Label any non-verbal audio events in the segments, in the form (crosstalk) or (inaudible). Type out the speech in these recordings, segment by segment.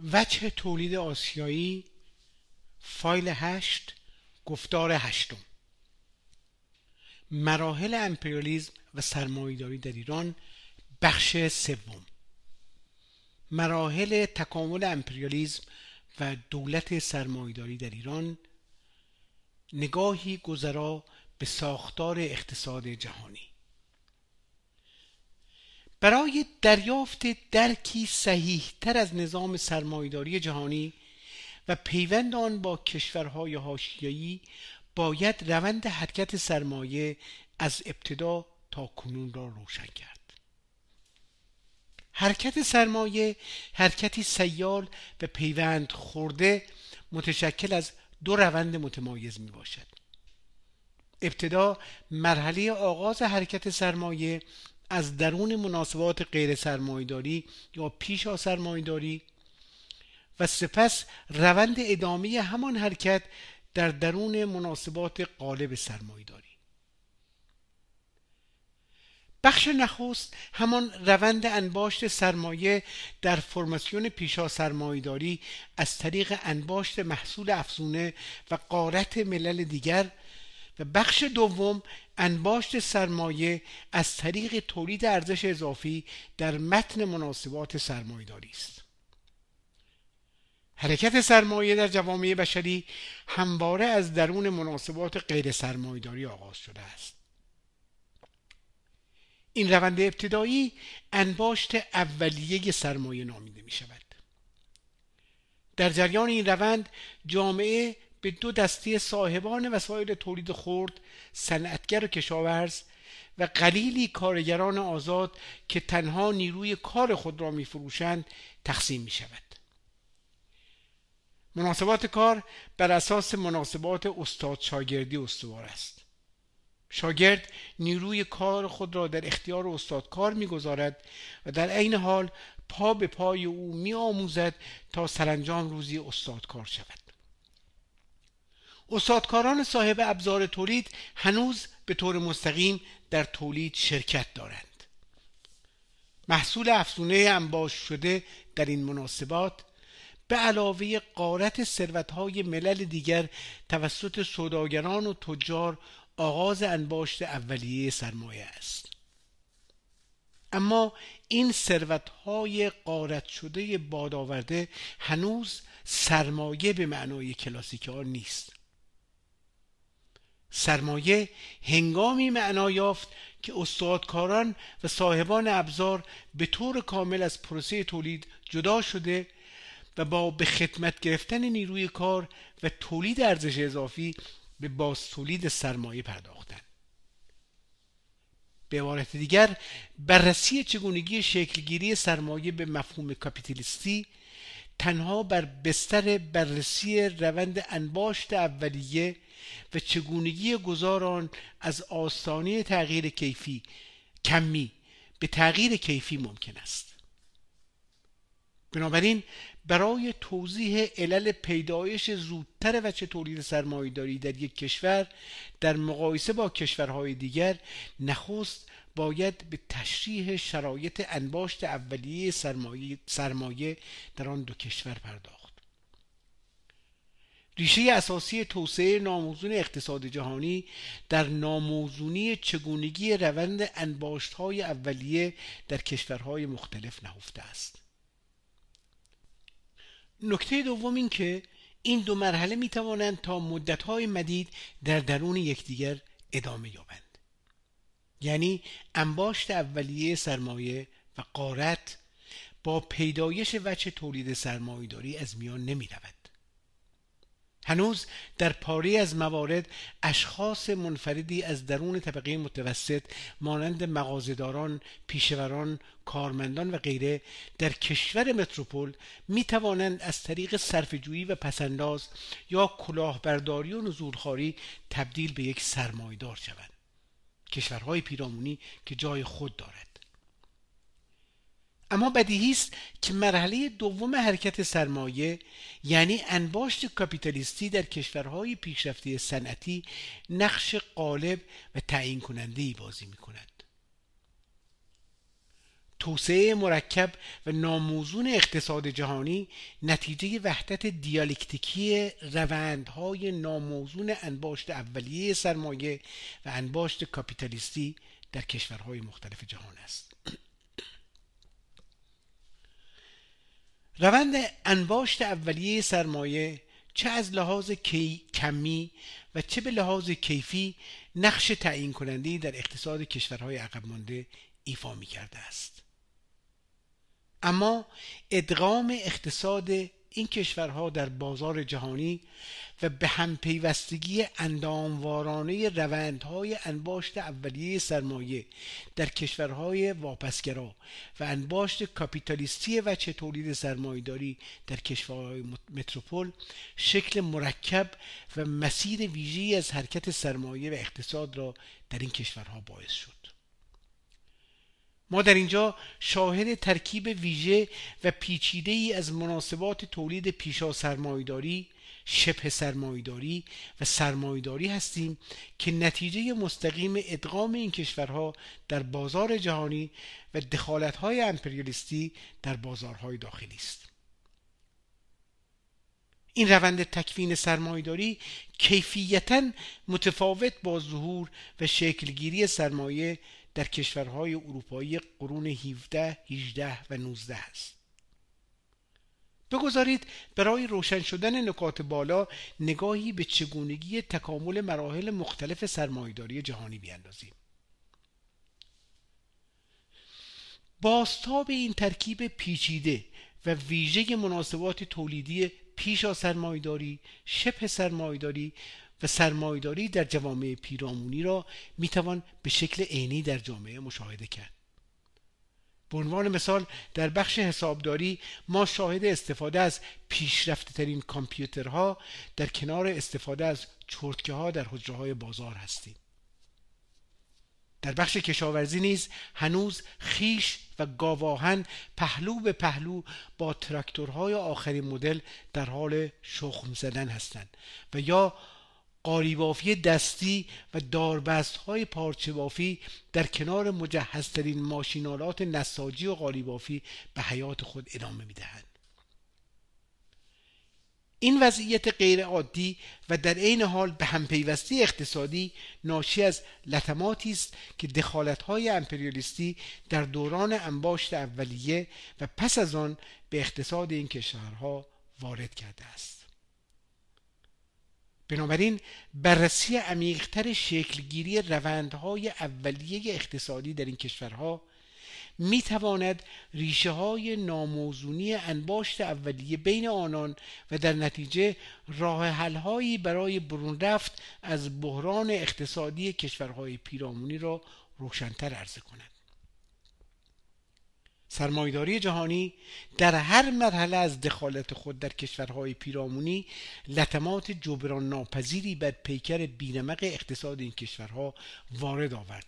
وجه تولید آسیایی فایل هشت گفتار هشتم. مراحل امپریالیزم و سرمایهداری در ایران بخش سوم. مراحل تکامل امپریالیزم و دولت سرمایهداری در ایران نگاهی گذرا به ساختار اقتصاد جهانی. برای دریافت درکی صحیح تر از نظام سرمایداری جهانی و پیوند آن با کشورهای حاشیه‌ای باید روند حرکت سرمایه از ابتدا تا کنون را روشن کرد. حرکت سرمایه حرکتی سیال و پیوند خورده متشکل از دو روند متمایز می باشد ابتدا مرحله آغاز حرکت سرمایه از درون مناسبات غیر سرمایداری یا پیش سرمایداری و سپس روند ادامه همان حرکت در درون مناسبات قالب سرمایداری بخش نخست همان روند انباشت سرمایه در فرماسیون پیشا سرمایداری از طریق انباشت محصول افزونه و قارت ملل دیگر و بخش دوم انباشت سرمایه از طریق تولید ارزش اضافی در متن مناسبات سرمایهداری است. حرکت سرمایه در جوامع بشری همواره از درون مناسبات غیر سرمایهداری آغاز شده است. این روند ابتدایی انباشت اولیه سرمایه نامیده می شود در جریان این روند جامعه به دو دسته صاحبان وسایل تولید خرد صنعتگر و کشاورز و قلیلی کارگران آزاد که تنها نیروی کار خود را میفروشند تقسیم می شود مناسبات کار بر اساس مناسبات استاد شاگردی استوار است. شاگرد نیروی کار خود را در اختیار استاد کار می‌گذارد و در عین حال پا به پای او می آموزد تا سرانجام روزی استادکار شود. استادکاران صاحب ابزار تولید هنوز به طور مستقیم در تولید شرکت دارند. محصول افزونه انباش شده در این مناسبات به علاوه قارت ثروتهای ملل دیگر توسط سوداگران و تجار آغاز انباشت اولیه سرمایه است. اما این ثروتهای قارت شده بادآورده هنوز سرمایه به معنای کلاسیک نیست. سرمایه هنگامی معنا یافت که استادکاران و صاحبان ابزار به طور کامل از پروسه تولید جدا شده و با به خدمت گرفتن نیروی کار و تولید ارزش اضافی به باز تولید سرمایه پرداختند. به عبارت دیگر بررسی چگونگی شکلگیری سرمایه به مفهوم کاپیتالیستی تنها بر بستر بررسی روند انباشت اولیه و چگونگی گذاران از آستانه تغییر کیفی کمی به تغییر کیفی ممکن است. بنابراین برای توضیح علل پیدایش زودتر وچه تولید سرمایهداری در یک کشور در مقایسه با کشورهای دیگر نخست باید به تشریح شرایط انباشت اولیه سرمایه, سرمایه در آن دو کشور پرداخت. ریشه اساسی توسعه ناموزون اقتصاد جهانی در ناموزونی چگونگی روند انباشت های اولیه در کشورهای مختلف نهفته است. نکته دوم این که این دو مرحله می توانند تا مدتهای مدید در درون یکدیگر ادامه یابند. یعنی انباشت اولیه سرمایه و قارت با پیدایش وچه تولید سرمایهداری از میان نمی رود هنوز در پاره از موارد اشخاص منفردی از درون طبقه متوسط مانند مغازهداران، پیشوران، کارمندان و غیره در کشور متروپول می توانند از طریق صرفه‌جویی و پسنداز یا کلاهبرداری و نزولخواری تبدیل به یک سرمایدار شوند. کشورهای پیرامونی که جای خود دارد. اما بدیهی است که مرحله دوم حرکت سرمایه یعنی انباشت کاپیتالیستی در کشورهای پیشرفته صنعتی نقش غالب و تعیین کننده ای بازی می کند توسعه مرکب و ناموزون اقتصاد جهانی نتیجه وحدت دیالکتیکی روندهای ناموزون انباشت اولیه سرمایه و انباشت کاپیتالیستی در کشورهای مختلف جهان است. روند انباشت اولیه سرمایه چه از لحاظ کی کمی و چه به لحاظ کیفی نقش تعیین کننده در اقتصاد کشورهای عقب مانده ایفا می کرده است. اما ادغام اقتصاد این کشورها در بازار جهانی و به هم پیوستگی انداموارانه روندهای انباشت اولیه سرمایه در کشورهای واپسگرا و انباشت کاپیتالیستی وچه تولید سرمایهداری در کشورهای متروپول شکل مرکب و مسیر ویژه‌ای از حرکت سرمایه و اقتصاد را در این کشورها باعث شد. ما در اینجا شاهد ترکیب ویژه و پیچیده ای از مناسبات تولید پیشا سرمایداری شبه سرمایداری و سرمایداری هستیم که نتیجه مستقیم ادغام این کشورها در بازار جهانی و دخالتهای امپریالیستی در بازارهای داخلی است. این روند تکوین سرمایداری کیفیتا متفاوت با ظهور و شکلگیری سرمایه در کشورهای اروپایی قرون 17 18 و 19 است. بگذارید برای روشن شدن نکات بالا نگاهی به چگونگی تکامل مراحل مختلف سرمایداری جهانی بیاندازیم. باستاب این ترکیب پیچیده و ویژه مناسبات تولیدی پیش از سرمایداری شبه سرمایداری و سرمایداری در جوامع پیرامونی را می‌توان به شکل عینی در جامعه مشاهده کرد. به عنوان مثال در بخش حسابداری ما شاهد استفاده از پیشرفته ترین کامپیوترها در کنار استفاده از چرتکه ها در حجره های بازار هستیم. در بخش کشاورزی نیز هنوز خیش و گاواهن پهلو به پهلو با تراکتورهای آخرین مدل در حال شخم زدن هستند و یا قالیبافی دستی و داربست های پارچه بافی در کنار مجهزترین ماشینالات نساجی و قالیبافی به حیات خود ادامه می‌دهند. این وضعیت غیر عادی و در عین حال به همپیوستی اقتصادی ناشی از لطماتی است که دخالت‌های امپریالیستی در دوران انباشت اولیه و پس از آن به اقتصاد این کشورها وارد کرده است. بنابراین بررسی عمیقتر شکلگیری روندهای اولیه اقتصادی در این کشورها می تواند ریشه های ناموزونی انباشت اولیه بین آنان و در نتیجه راه حلهایی برای برون رفت از بحران اقتصادی کشورهای پیرامونی را روشنتر عرضه کند. سرمایداری جهانی در هر مرحله از دخالت خود در کشورهای پیرامونی لطمات جبران ناپذیری بر پیکر بینمق اقتصاد این کشورها وارد آورد.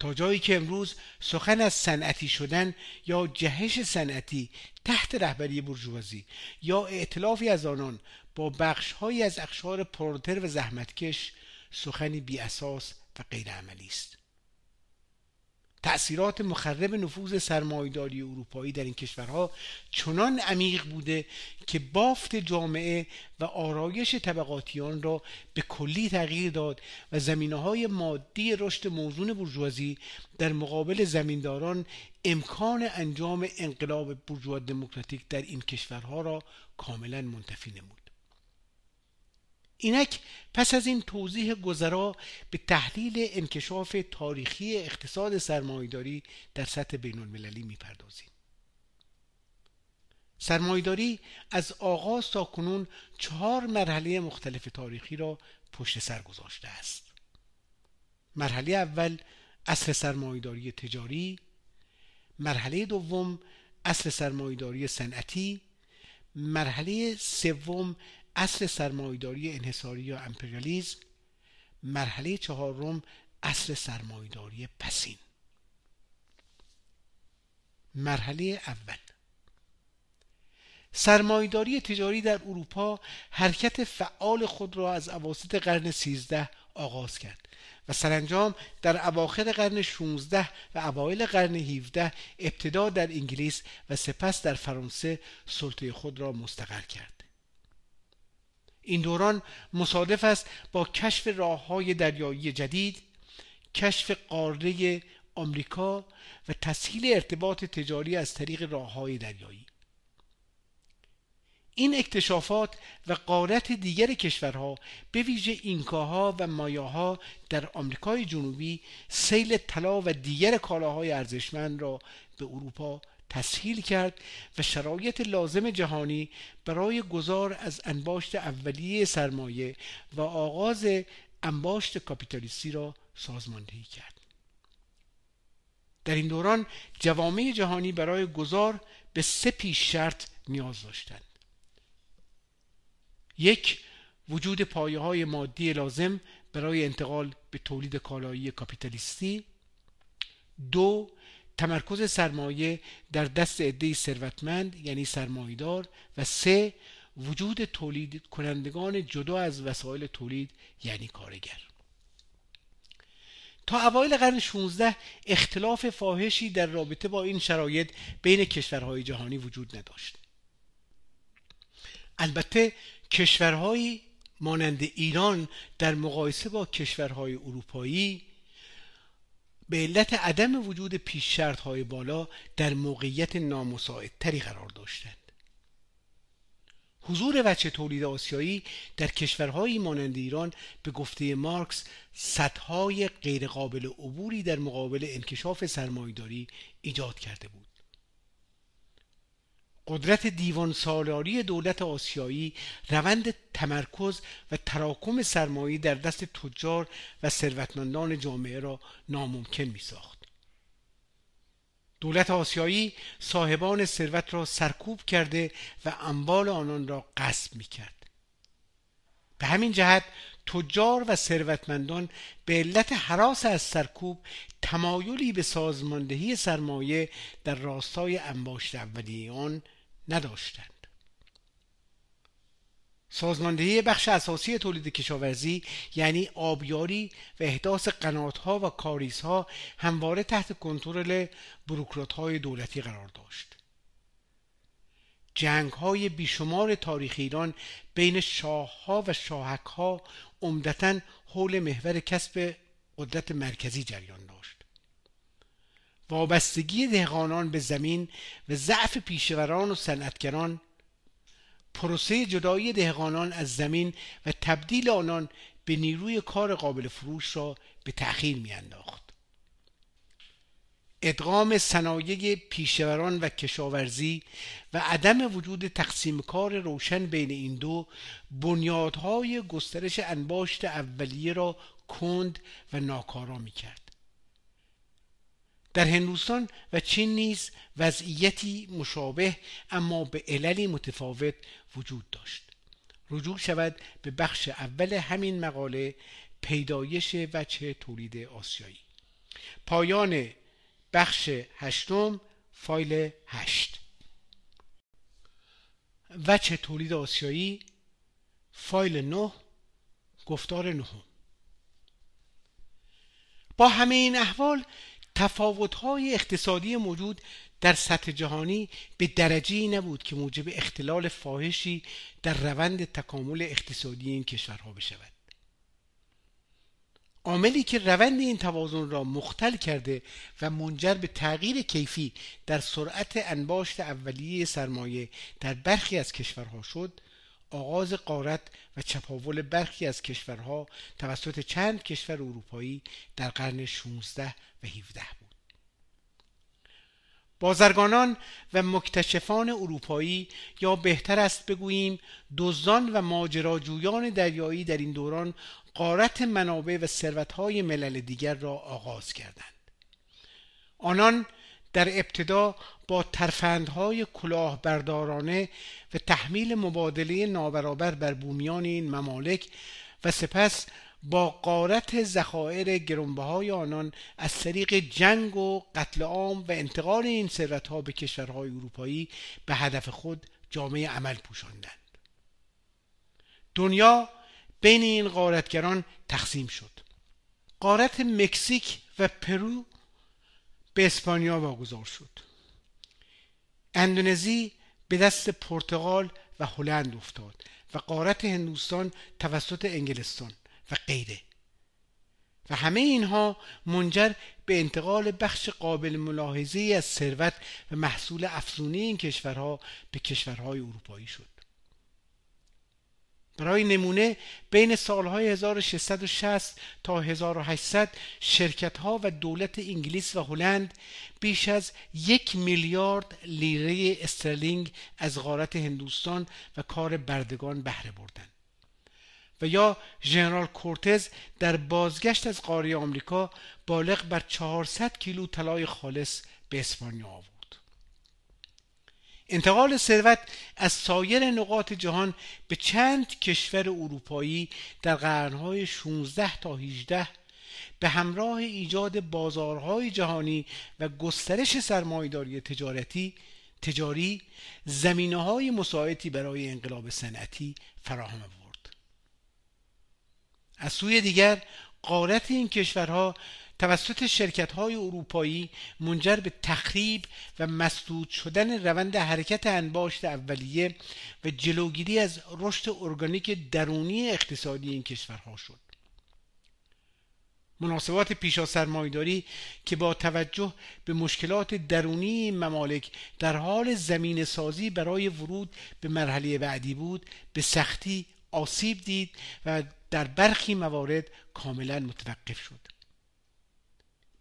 تا جایی که امروز سخن از صنعتی شدن یا جهش صنعتی تحت رهبری برجوازی یا ائتلافی از آنان با بخشهایی از اقشار پرونتر و زحمتکش سخنی بی اساس و غیر عملی است. تأثیرات مخرب نفوذ سرمایداری اروپایی در این کشورها چنان عمیق بوده که بافت جامعه و آرایش طبقاتیان را به کلی تغییر داد و زمینه های مادی رشد موزون برجوازی در مقابل زمینداران امکان انجام انقلاب برجوا دموکراتیک در این کشورها را کاملا منتفی نمود. اینک پس از این توضیح گذرا به تحلیل انکشاف تاریخی اقتصاد سرمایداری در سطح بین المللی می‌پردازیم. سرمایداری از آغاز تا کنون چهار مرحله مختلف تاریخی را پشت سر گذاشته است. مرحله اول اصل سرمایداری تجاری. مرحله دوم اصل سرمایداری صنعتی. مرحله سوم اصل سرمایداری انحصاری یا امپریالیزم مرحله چهارم اصل سرمایداری پسین. مرحله اول. سرمایداری تجاری در اروپا حرکت فعال خود را از اواسط قرن سیزده آغاز کرد و سرانجام در اواخر قرن 16 و اوایل قرن 17 ابتدا در انگلیس و سپس در فرانسه سلطه خود را مستقر کرد. این دوران مصادف است با کشف راه های دریایی جدید کشف قاره آمریکا و تسهیل ارتباط تجاری از طریق راه های دریایی. این اکتشافات و قارت دیگر کشورها به ویژه اینکاها و مایاها در آمریکای جنوبی سیل طلا و دیگر کالاهای ارزشمند را به اروپا تسهیل کرد و شرایط لازم جهانی برای گذار از انباشت اولیه سرمایه و آغاز انباشت کاپیتالیستی را سازماندهی کرد. در این دوران جوامع جهانی برای گذار به سه پیش شرط نیاز داشتند. یک وجود پایه های مادی لازم برای انتقال به تولید کالایی کاپیتالیستی. دو تمرکز سرمایه در دست عدهای ثروتمند یعنی سرمایدار و سه وجود تولید کنندگان جدا از وسایل تولید یعنی کارگر. تا اوایل قرن 16 اختلاف فاحشی در رابطه با این شرایط بین کشورهای جهانی وجود نداشت. البته کشورهایی مانند ایران در مقایسه با کشورهای اروپایی به علت عدم وجود پیش شرط های بالا در موقعیت نامساعدتری قرار داشتند. حضور وچه تولید آسیایی در کشورهایی مانند ایران به گفته مارکس سدهای غیرقابل عبوری در مقابل انکشاف سرمایداری ایجاد کرده بود. قدرت دیوان سالاری دولت آسیایی روند تمرکز و تراکم سرمایه در دست تجار و ثروتمندان جامعه را ناممکن می ساخت. دولت آسیایی صاحبان ثروت را سرکوب کرده و اموال آنان را غصب می کرد. به همین جهت تجار و ثروتمندان به علت حراس از سرکوب تمایلی به سازماندهی سرمایه در راستای انباشت اولیه آن نداشتند. سازماندهی بخش اساسی تولید کشاورزی یعنی آبیاری و احداث قناتها و کاریزها همواره تحت کنترل های دولتی قرار داشت. جنگ های بیشمار تاریخ ایران بین شاهها و شاهکها عمدتا حول محور کسب قدرت مرکزی جریان داشت. وابستگی دهقانان به زمین و ضعف پیشوران و صنعتگران پروسه جدایی دهقانان از زمین و تبدیل آنان به نیروی کار قابل فروش را به تأخیر میانداخت. ادغام صنایع پیشوران و کشاورزی و عدم وجود تقسیم کار روشن بین این دو بنیادهای گسترش انباشت اولیه را کند و ناکارا می کرد در هندوستان و چین نیز وضعیتی مشابه اما به عللی متفاوت وجود داشت. رجوع شود به بخش اول همین مقاله پیدایش وچه تولید آسیایی. پایان بخش هشتم فایل هشت. وچه تولید آسیایی فایل نه گفتار نهم. با همه این احوال تفاوت‌های اقتصادی موجود در سطح جهانی به درجه نبود که موجب اختلال فاحشی در روند تکامل اقتصادی این کشورها بشود. عاملی که روند این توازن را مختل کرده و منجر به تغییر کیفی در سرعت انباشت اولیه سرمایه در برخی از کشورها شد آغاز قارت و چپاول برخی از کشورها توسط چند کشور اروپایی در قرن 16 و 17 بود. بازرگانان و مکتشفان اروپایی یا بهتر است بگوییم دزدان و ماجراجویان دریایی در این دوران قارت منابع و ثروتهای ملل دیگر را آغاز کردند. آنان در ابتدا با ترفندهای کلاهبردارانه و تحمیل مبادله نابرابر بر بومیان این ممالک و سپس با قارت ذخایر گرنبه آنان از طریق جنگ و قتل عام و انتقال این ثروتها به کشورهای اروپایی به هدف خود جامعه عمل پوشاندند. دنیا بین این قارتگران تقسیم شد. قارت مکزیک و پرو به اسپانیا واگذار شد. اندونزی به دست پرتغال و هلند افتاد و قارت هندوستان توسط انگلستان و غیره. و همه اینها منجر به انتقال بخش قابل ملاحظه از ثروت و محصول افزونی این کشورها به کشورهای اروپایی شد. برای نمونه بین سالهای 1660 تا 1800 شرکت ها و دولت انگلیس و هلند بیش از یک میلیارد لیره استرلینگ از غارت هندوستان و کار بردگان بهره بردند. و یا ژنرال کورتز در بازگشت از قاره آمریکا بالغ بر 400 کیلو طلای خالص به اسپانیا آورد. انتقال ثروت از سایر نقاط جهان به چند کشور اروپایی در قرنهای 16 تا 18 به همراه ایجاد بازارهای جهانی و گسترش سرمایهداری تجارتی تجاری زمینه های مساعدی برای انقلاب صنعتی فراهم آورد. از سوی دیگر قارت این کشورها توسط شرکت های اروپایی منجر به تخریب و مسدود شدن روند حرکت انباشت اولیه و جلوگیری از رشد ارگانیک درونی اقتصادی این کشورها شد. مناسبات پیشا سرمایداری که با توجه به مشکلات درونی ممالک در حال زمین سازی برای ورود به مرحله بعدی بود به سختی آسیب دید و در برخی موارد کاملا متوقف شد.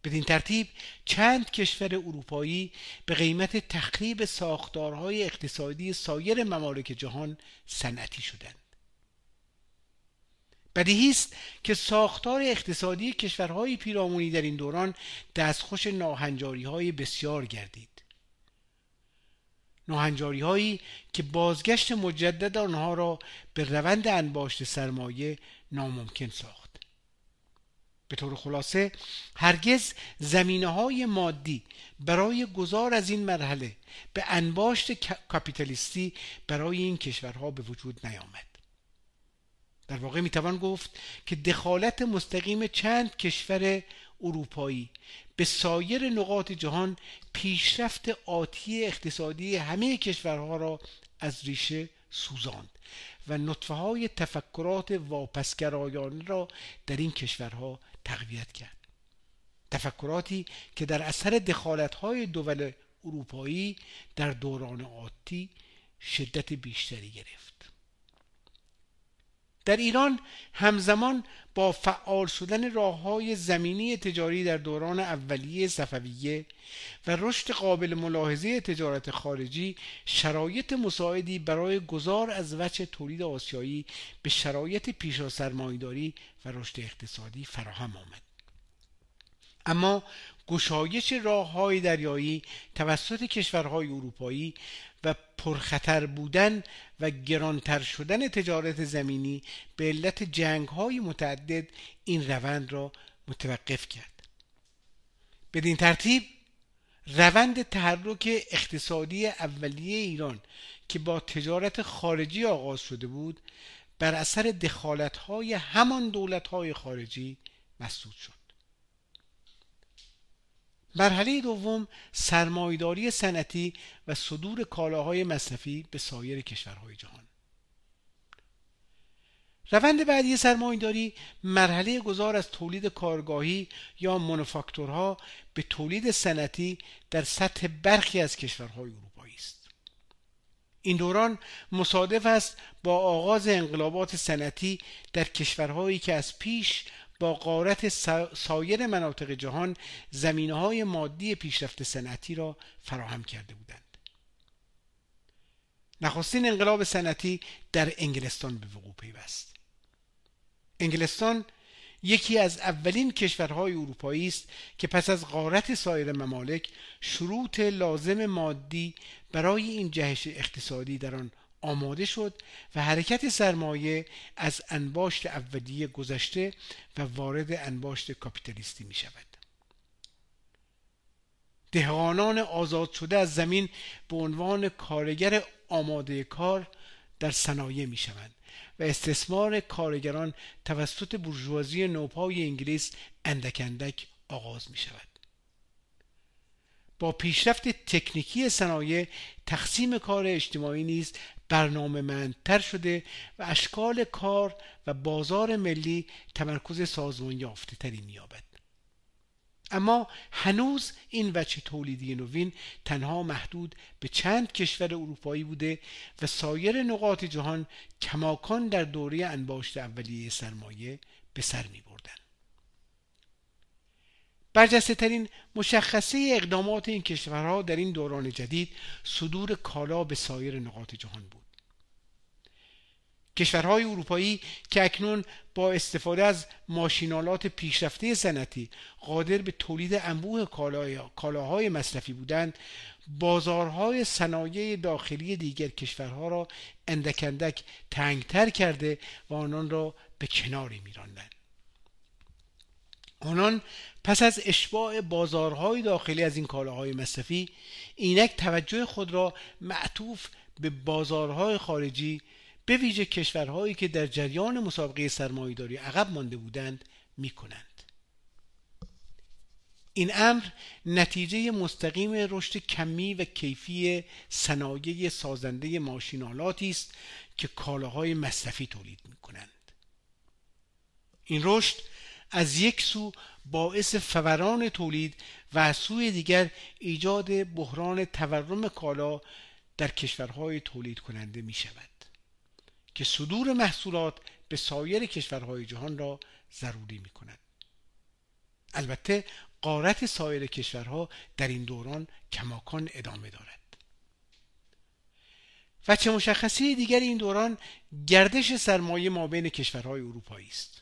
بدین ترتیب چند کشور اروپایی به قیمت تخریب ساختارهای اقتصادی سایر ممالک جهان صنعتی شدند. بدیهی است که ساختار اقتصادی کشورهای پیرامونی در این دوران دستخوش ناهنجاری های بسیار گردید. ناهنجاری هایی که بازگشت مجدد آنها را به روند انباشت سرمایه ناممکن ساخت. به طور خلاصه هرگز زمینه های مادی برای گذار از این مرحله به انباشت کاپیتالیستی برای این کشورها به وجود نیامد. در واقع می‌توان گفت که دخالت مستقیم چند کشور اروپایی به سایر نقاط جهان پیشرفت آتی اقتصادی همه کشورها را از ریشه سوزاند و نطفه های تفکرات واپسگرایانه را در این کشورها تقویت کرد. تفکراتی که در اثر دخالت های دول اروپایی در دوران آتی شدت بیشتری گرفت. در ایران همزمان با فعال شدن راه های زمینی تجاری در دوران اولیه صفویه و رشد قابل ملاحظه تجارت خارجی شرایط مساعدی برای گذار از وجه تولید آسیایی به شرایط پیشا سرمایداری و رشد اقتصادی فراهم آمد. اما گشایش راه های دریایی توسط کشورهای اروپایی و پرخطر بودن و گرانتر شدن تجارت زمینی به علت جنگ های متعدد این روند را متوقف کرد. بدین ترتیب روند تحرک اقتصادی اولیه ایران که با تجارت خارجی آغاز شده بود بر اثر دخالت های همان دولت های خارجی مسدود شد. مرحله دوم سرمایداری صنعتی و صدور کالاهای مصرفی به سایر کشورهای جهان. روند بعدی سرمایهداری مرحله گذار از تولید کارگاهی یا منوفاکتورها به تولید صنعتی در سطح برخی از کشورهای اروپایی است. این دوران مصادف است با آغاز انقلابات صنعتی در کشورهایی که از پیش با قارت سایر مناطق جهان زمینه های مادی پیشرفت صنعتی را فراهم کرده بودند. نخستین انقلاب صنعتی در انگلستان به وقوع پیوست. انگلستان یکی از اولین کشورهای اروپایی است که پس از غارت سایر ممالک شروط لازم مادی برای این جهش اقتصادی در آن آماده شد و حرکت سرمایه از انباشت اولیه گذشته و وارد انباشت کاپیتالیستی می شود دهقانان آزاد شده از زمین به عنوان کارگر آماده کار در صنایع می شوند و استثمار کارگران توسط برجوازی نوپای انگلیس اندک اندک آغاز می شود. با پیشرفت تکنیکی صنایع تقسیم کار اجتماعی نیز برنامه مندتر شده و اشکال کار و بازار ملی تمرکز سازمان یافته تری مییابد اما هنوز این وجه تولیدی نوین تنها محدود به چند کشور اروپایی بوده و سایر نقاط جهان کماکان در دوره انباشت اولیه سرمایه به سر می بردن. برجسته ترین مشخصه اقدامات این کشورها در این دوران جدید صدور کالا به سایر نقاط جهان بود. کشورهای اروپایی که اکنون با استفاده از ماشینالات پیشرفته صنعتی قادر به تولید انبوه کالاهای مصرفی بودند بازارهای صنایع داخلی دیگر کشورها را اندک اندک تنگتر کرده و آنان را به کناری میراندند. آنان پس از اشباع بازارهای داخلی از این کالاهای مصرفی اینک توجه خود را معطوف به بازارهای خارجی به ویژه کشورهایی که در جریان مسابقه سرمایهداری عقب مانده بودند می کنند. این امر نتیجه مستقیم رشد کمی و کیفی صنایع سازنده ماشینالاتی است که کالاهای مصرفی تولید می کنند. این رشد از یک سو باعث فوران تولید و از سوی دیگر ایجاد بحران تورم کالا در کشورهای تولید کننده می شود. که صدور محصولات به سایر کشورهای جهان را ضروری می کند. البته قارت سایر کشورها در این دوران کماکان ادامه دارد. و چه مشخصی دیگر این دوران گردش سرمایه ما بین کشورهای اروپایی است.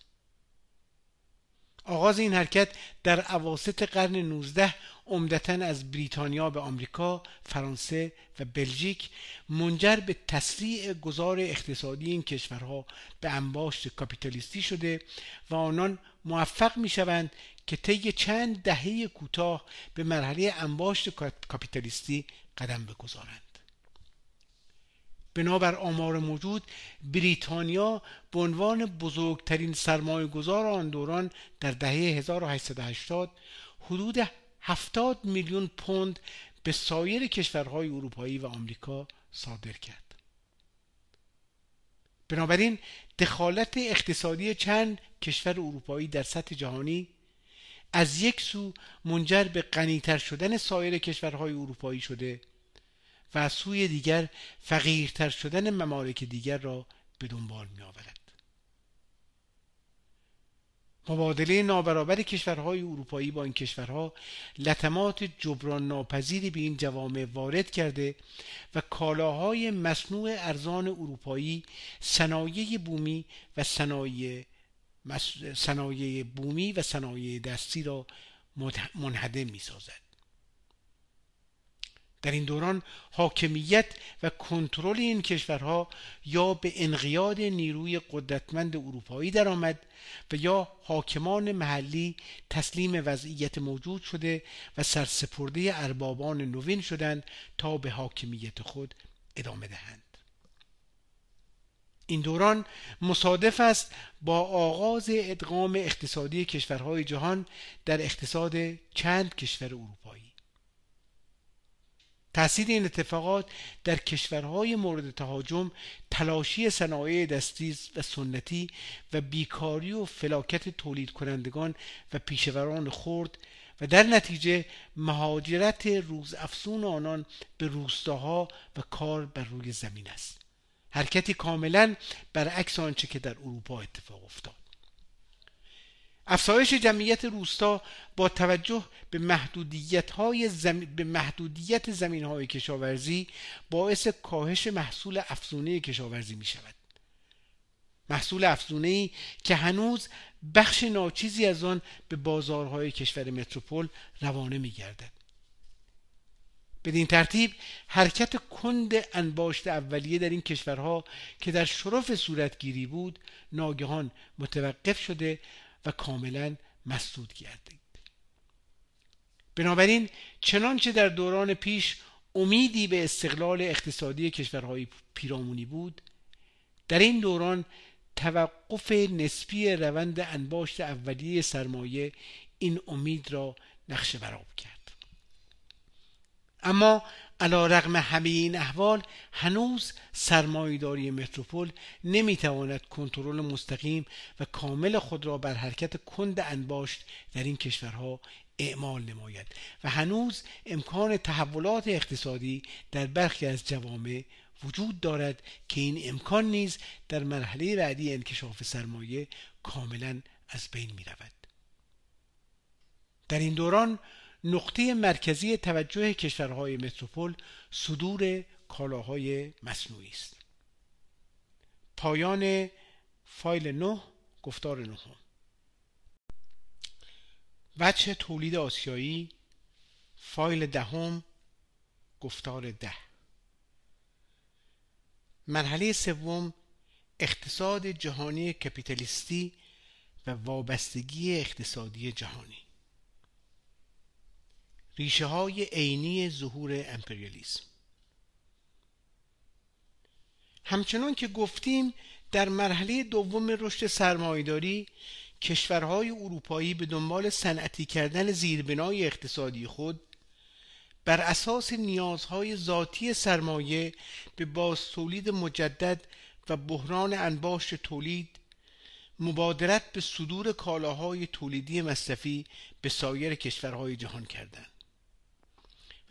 آغاز این حرکت در عواسط قرن 19 عمدتا از بریتانیا به آمریکا، فرانسه و بلژیک منجر به تسریع گذار اقتصادی این کشورها به انباشت کاپیتالیستی شده و آنان موفق می شوند که طی چند دهه کوتاه به مرحله انباشت کاپیتالیستی قدم بگذارند. بنابر آمار موجود بریتانیا به عنوان بزرگترین سرمایه گذار آن دوران در دهه 1880 حدود 70 میلیون پوند به سایر کشورهای اروپایی و آمریکا صادر کرد. بنابراین دخالت اقتصادی چند کشور اروپایی در سطح جهانی از یک سو منجر به غنیتر شدن سایر کشورهای اروپایی شده و از سوی دیگر فقیرتر شدن ممالک دیگر را به دنبال می آورد. مبادله نابرابر کشورهای اروپایی با این کشورها لطمات جبران ناپذیری به این جوامع وارد کرده و کالاهای مصنوع ارزان اروپایی صنایع بومی و صنایع صنایع بومی و صنایع دستی را منهدم می سازد. در این دوران حاکمیت و کنترل این کشورها یا به انقیاد نیروی قدرتمند اروپایی درآمد و یا حاکمان محلی تسلیم وضعیت موجود شده و سرسپرده اربابان نوین شدند تا به حاکمیت خود ادامه دهند. این دوران مصادف است با آغاز ادغام اقتصادی کشورهای جهان در اقتصاد چند کشور اروپایی. تاثیر این اتفاقات در کشورهای مورد تهاجم تلاشی صنایع دستی و سنتی و بیکاری و فلاکت تولید کنندگان و پیشوران خرد و در نتیجه مهاجرت روز افسون آنان به روستاها و کار بر روی زمین است. حرکتی کاملا برعکس آنچه که در اروپا اتفاق افتاد. افزایش جمعیت روستا با توجه به محدودیت, های به محدودیت زمین های کشاورزی باعث کاهش محصول افزونه کشاورزی می شود محصول افزونه که هنوز بخش ناچیزی از آن به بازارهای کشور متروپول روانه می گردد بدین ترتیب حرکت کند انباشت اولیه در این کشورها که در شرف صورتگیری بود ناگهان متوقف شده و کاملا مسدود گردید. بنابراین چنانچه در دوران پیش امیدی به استقلال اقتصادی کشورهای پیرامونی بود در این دوران توقف نسبی روند انباشت اولیه سرمایه این امید را نقش براب کرد. اما علا رغم همه این احوال هنوز سرمایهداری متروپول نمی‌تواند کنترل مستقیم و کامل خود را بر حرکت کند انباشت در این کشورها اعمال نماید و هنوز امکان تحولات اقتصادی در برخی از جوامع وجود دارد که این امکان نیز در مرحله بعدی انکشاف سرمایه کاملا از بین می رود. در این دوران نقطه مرکزی توجه کشورهای متروپول صدور کالاهای مصنوعی است. پایان فایل 9 گفتار نهم. وجه تولید آسیایی فایل دهم گفتار ده. مرحله سوم اقتصاد جهانی کپیتالیستی و وابستگی اقتصادی جهانی. ریشه های عینی ظهور امپریالیسم. همچنان که گفتیم در مرحله دوم رشد سرمایهداری کشورهای اروپایی به دنبال صنعتی کردن زیربنای اقتصادی خود بر اساس نیازهای ذاتی سرمایه به باز تولید مجدد و بحران انباشت تولید مبادرت به صدور کالاهای تولیدی مصرفی به سایر کشورهای جهان کردند.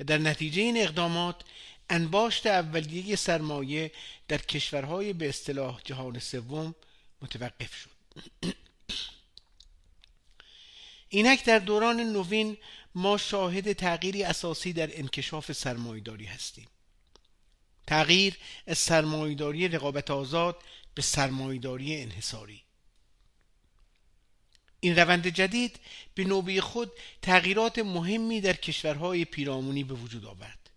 در نتیجه این اقدامات انباشت اولیه سرمایه در کشورهای به اصطلاح جهان سوم متوقف شد. (clears throat) اینک در دوران نوین ما شاهد تغییری اساسی در انکشاف سرمایهداری هستیم. تغییر از سرمایهداری رقابت آزاد به سرمایهداری انحصاری. این روند جدید به نوبه خود تغییرات مهمی در کشورهای پیرامونی به وجود آورد.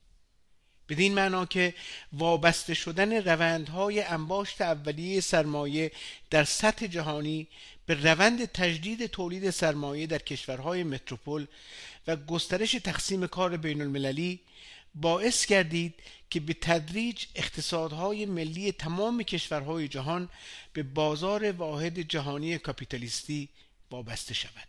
بدین معنا که وابسته شدن روندهای انباشت اولیه سرمایه در سطح جهانی به روند تجدید تولید سرمایه در کشورهای متروپول و گسترش تقسیم کار بین المللی باعث گردید که به تدریج اقتصادهای ملی تمام کشورهای جهان به بازار واحد جهانی کاپیتالیستی وابسته شود.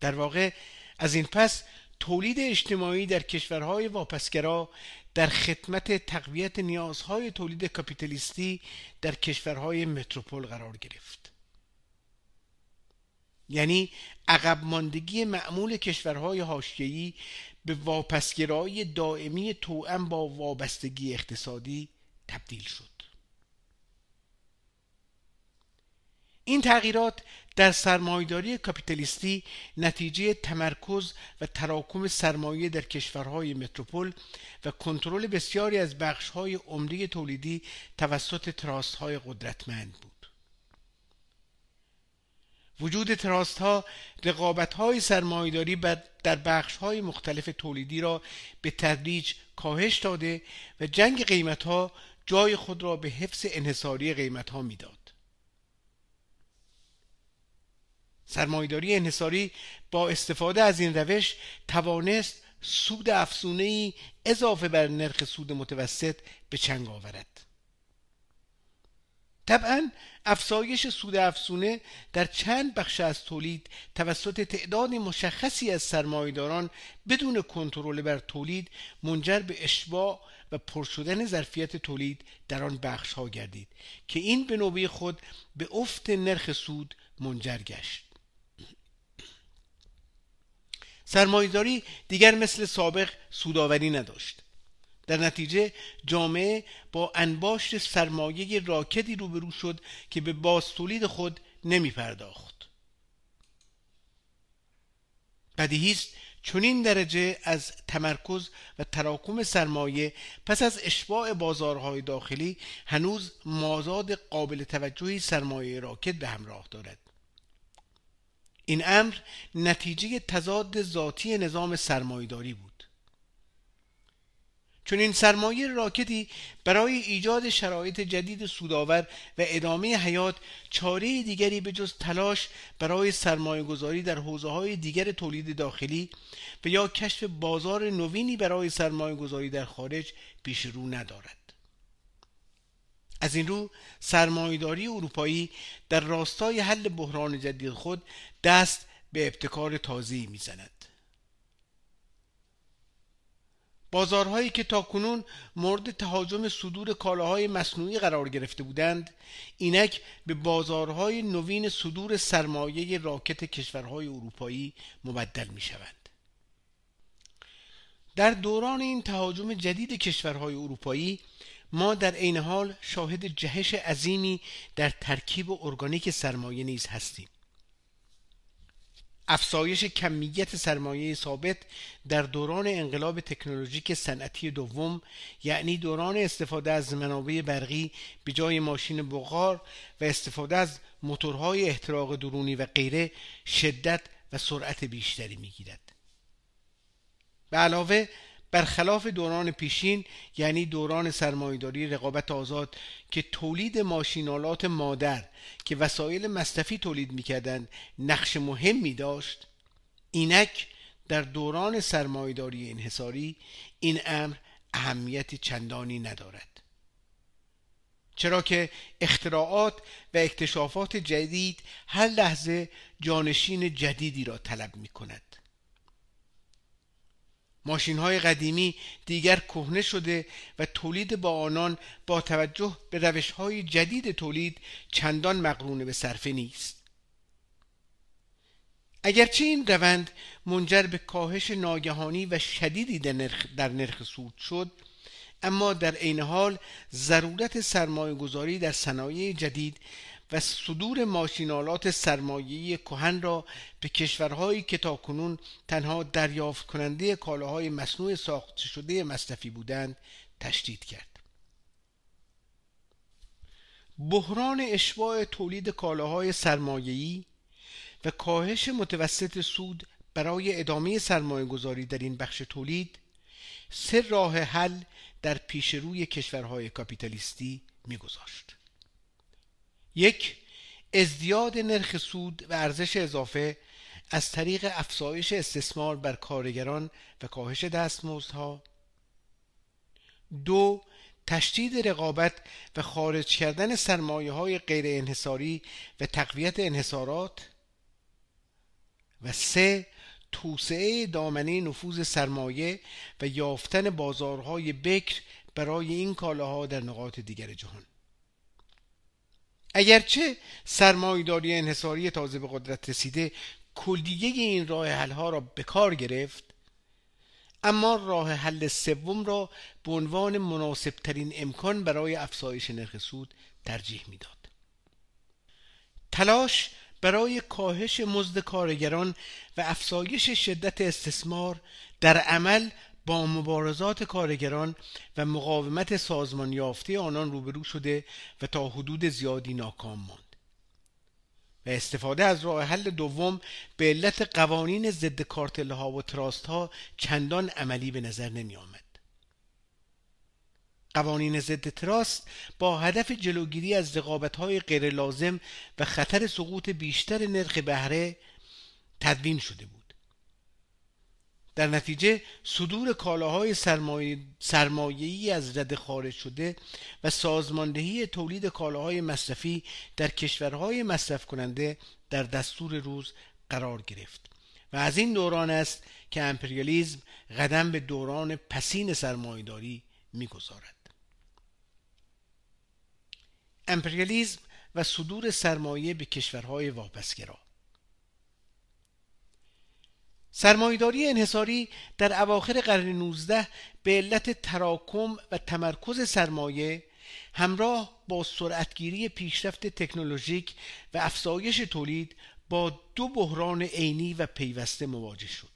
در واقع از این پس تولید اجتماعی در کشورهای واپسگرا در خدمت تقویت نیازهای تولید کاپیتالیستی در کشورهای متروپول قرار گرفت. یعنی عقب ماندگی معمول کشورهای حاشیه‌ای به واپسگرایی دائمی توأم با وابستگی اقتصادی تبدیل شد. این تغییرات در سرمایداری کاپیتالیستی نتیجه تمرکز و تراکم سرمایه در کشورهای متروپول و کنترل بسیاری از بخشهای عمده تولیدی توسط تراست های قدرتمند بود. وجود تراست ها رقابت های سرمایداری در بخش های مختلف تولیدی را به تدریج کاهش داده و جنگ قیمت ها جای خود را به حفظ انحصاری قیمت ها می‌داد. سرمایداری انحصاری با استفاده از این روش توانست سود افزونه اضافه بر نرخ سود متوسط به چنگ آورد. طبعا افزایش سود افزونه در چند بخش از تولید توسط تعداد مشخصی از سرمایهداران بدون کنترل بر تولید منجر به اشباع و پر شدن ظرفیت تولید در آن بخش ها گردید که این به نوبه خود به افت نرخ سود منجر گشت. سرمایهداری دیگر مثل سابق سوداوری نداشت. در نتیجه جامعه با انباشت سرمایه راکدی روبرو شد که به باز تولید خود نمی پرداخت بدیهی است چنین درجه از تمرکز و تراکم سرمایه پس از اشباع بازارهای داخلی هنوز مازاد قابل توجهی سرمایه راکد به همراه دارد. این امر نتیجه تضاد ذاتی نظام سرمایداری بود. چون این سرمایه راکدی برای ایجاد شرایط جدید سودآور و ادامه حیات چاره دیگری به جز تلاش برای سرمایه گذاری در حوزه های دیگر تولید داخلی و یا کشف بازار نوینی برای سرمایه گذاری در خارج پیش رو ندارد. از این رو سرمایهداری اروپایی در راستای حل بحران جدید خود دست به ابتکار تازه‌ای می‌زند بازارهایی که تاکنون مورد تهاجم صدور کالاهای مصنوعی قرار گرفته بودند اینک به بازارهای نوین صدور سرمایه راکت کشورهای اروپایی مبدل می شوند. در دوران این تهاجم جدید کشورهای اروپایی ما در عین حال شاهد جهش عظیمی در ترکیب ارگانیک سرمایه نیز هستیم. افزایش کمیت سرمایه ثابت در دوران انقلاب تکنولوژیک صنعتی دوم یعنی دوران استفاده از منابع برقی به جای ماشین بغار و استفاده از موتورهای احتراق درونی و غیره شدت و سرعت بیشتری می‌گیرد. به علاوه برخلاف دوران پیشین یعنی دوران سرمایهداری رقابت آزاد که تولید ماشینالات مادر که وسایل مصرفی تولید می‌کردند نقش مهمی داشت. اینک در دوران سرمایهداری انحصاری این امر اهمیت چندانی ندارد. چرا که اختراعات و اکتشافات جدید هر لحظه جانشین جدیدی را طلب می کند ماشین های قدیمی دیگر کهنه شده و تولید با آنان با توجه به روش های جدید تولید چندان مقرون به صرفه نیست. اگرچه این روند منجر به کاهش ناگهانی و شدیدی در نرخ, در نرخ سود شد اما در عین حال ضرورت سرمایه گذاری در صنایع جدید و صدور ماشینالات سرمایه‌ای کهن را به کشورهایی که تاکنون تنها دریافت کننده کالاهای مصنوع ساخته شده مصرفی بودند تشدید کرد. بحران اشباع تولید کالاهای سرمایه‌ای و کاهش متوسط سود برای ادامه سرمایه گذاری در این بخش تولید سه راه حل در پیش روی کشورهای کاپیتالیستی میگذاشت. یک ازدیاد نرخ سود و ارزش اضافه از طریق افزایش استثمار بر کارگران و کاهش دستمزدها. دو تشدید رقابت و خارج کردن سرمایه های غیر انحصاری و تقویت انحصارات. و سه توسعه دامنه نفوذ سرمایه و یافتن بازارهای بکر برای این کالاها در نقاط دیگر جهان. اگرچه سرمایهداری انحصاری تازه به قدرت رسیده کلیه این راه حل ها را به کار گرفت اما راه حل سوم را به عنوان مناسب ترین امکان برای افزایش نرخ سود ترجیح می‌داد. تلاش برای کاهش مزد کارگران و افزایش شدت استثمار در عمل با مبارزات کارگران و مقاومت سازمان یافته آنان روبرو شده و تا حدود زیادی ناکام ماند و استفاده از راه حل دوم به علت قوانین ضد کارتل ها و تراست ها چندان عملی به نظر نمی آمد. قوانین ضد تراست با هدف جلوگیری از رقابت های غیر لازم و خطر سقوط بیشتر نرخ بهره تدوین شده بود در نتیجه صدور کالاهای سرمایه از رده خارج شده و سازماندهی تولید کالاهای مصرفی در کشورهای مصرف کننده در دستور روز قرار گرفت. و از این دوران است که امپریالیزم قدم به دوران پسین سرمایهداری می‌گذارد. امپریالیزم و صدور سرمایه به کشورهای واپسگرا سرمایداری انحصاری در اواخر قرن 19 به علت تراکم و تمرکز سرمایه همراه با سرعتگیری پیشرفت تکنولوژیک و افزایش تولید با دو بحران عینی و پیوسته مواجه شد.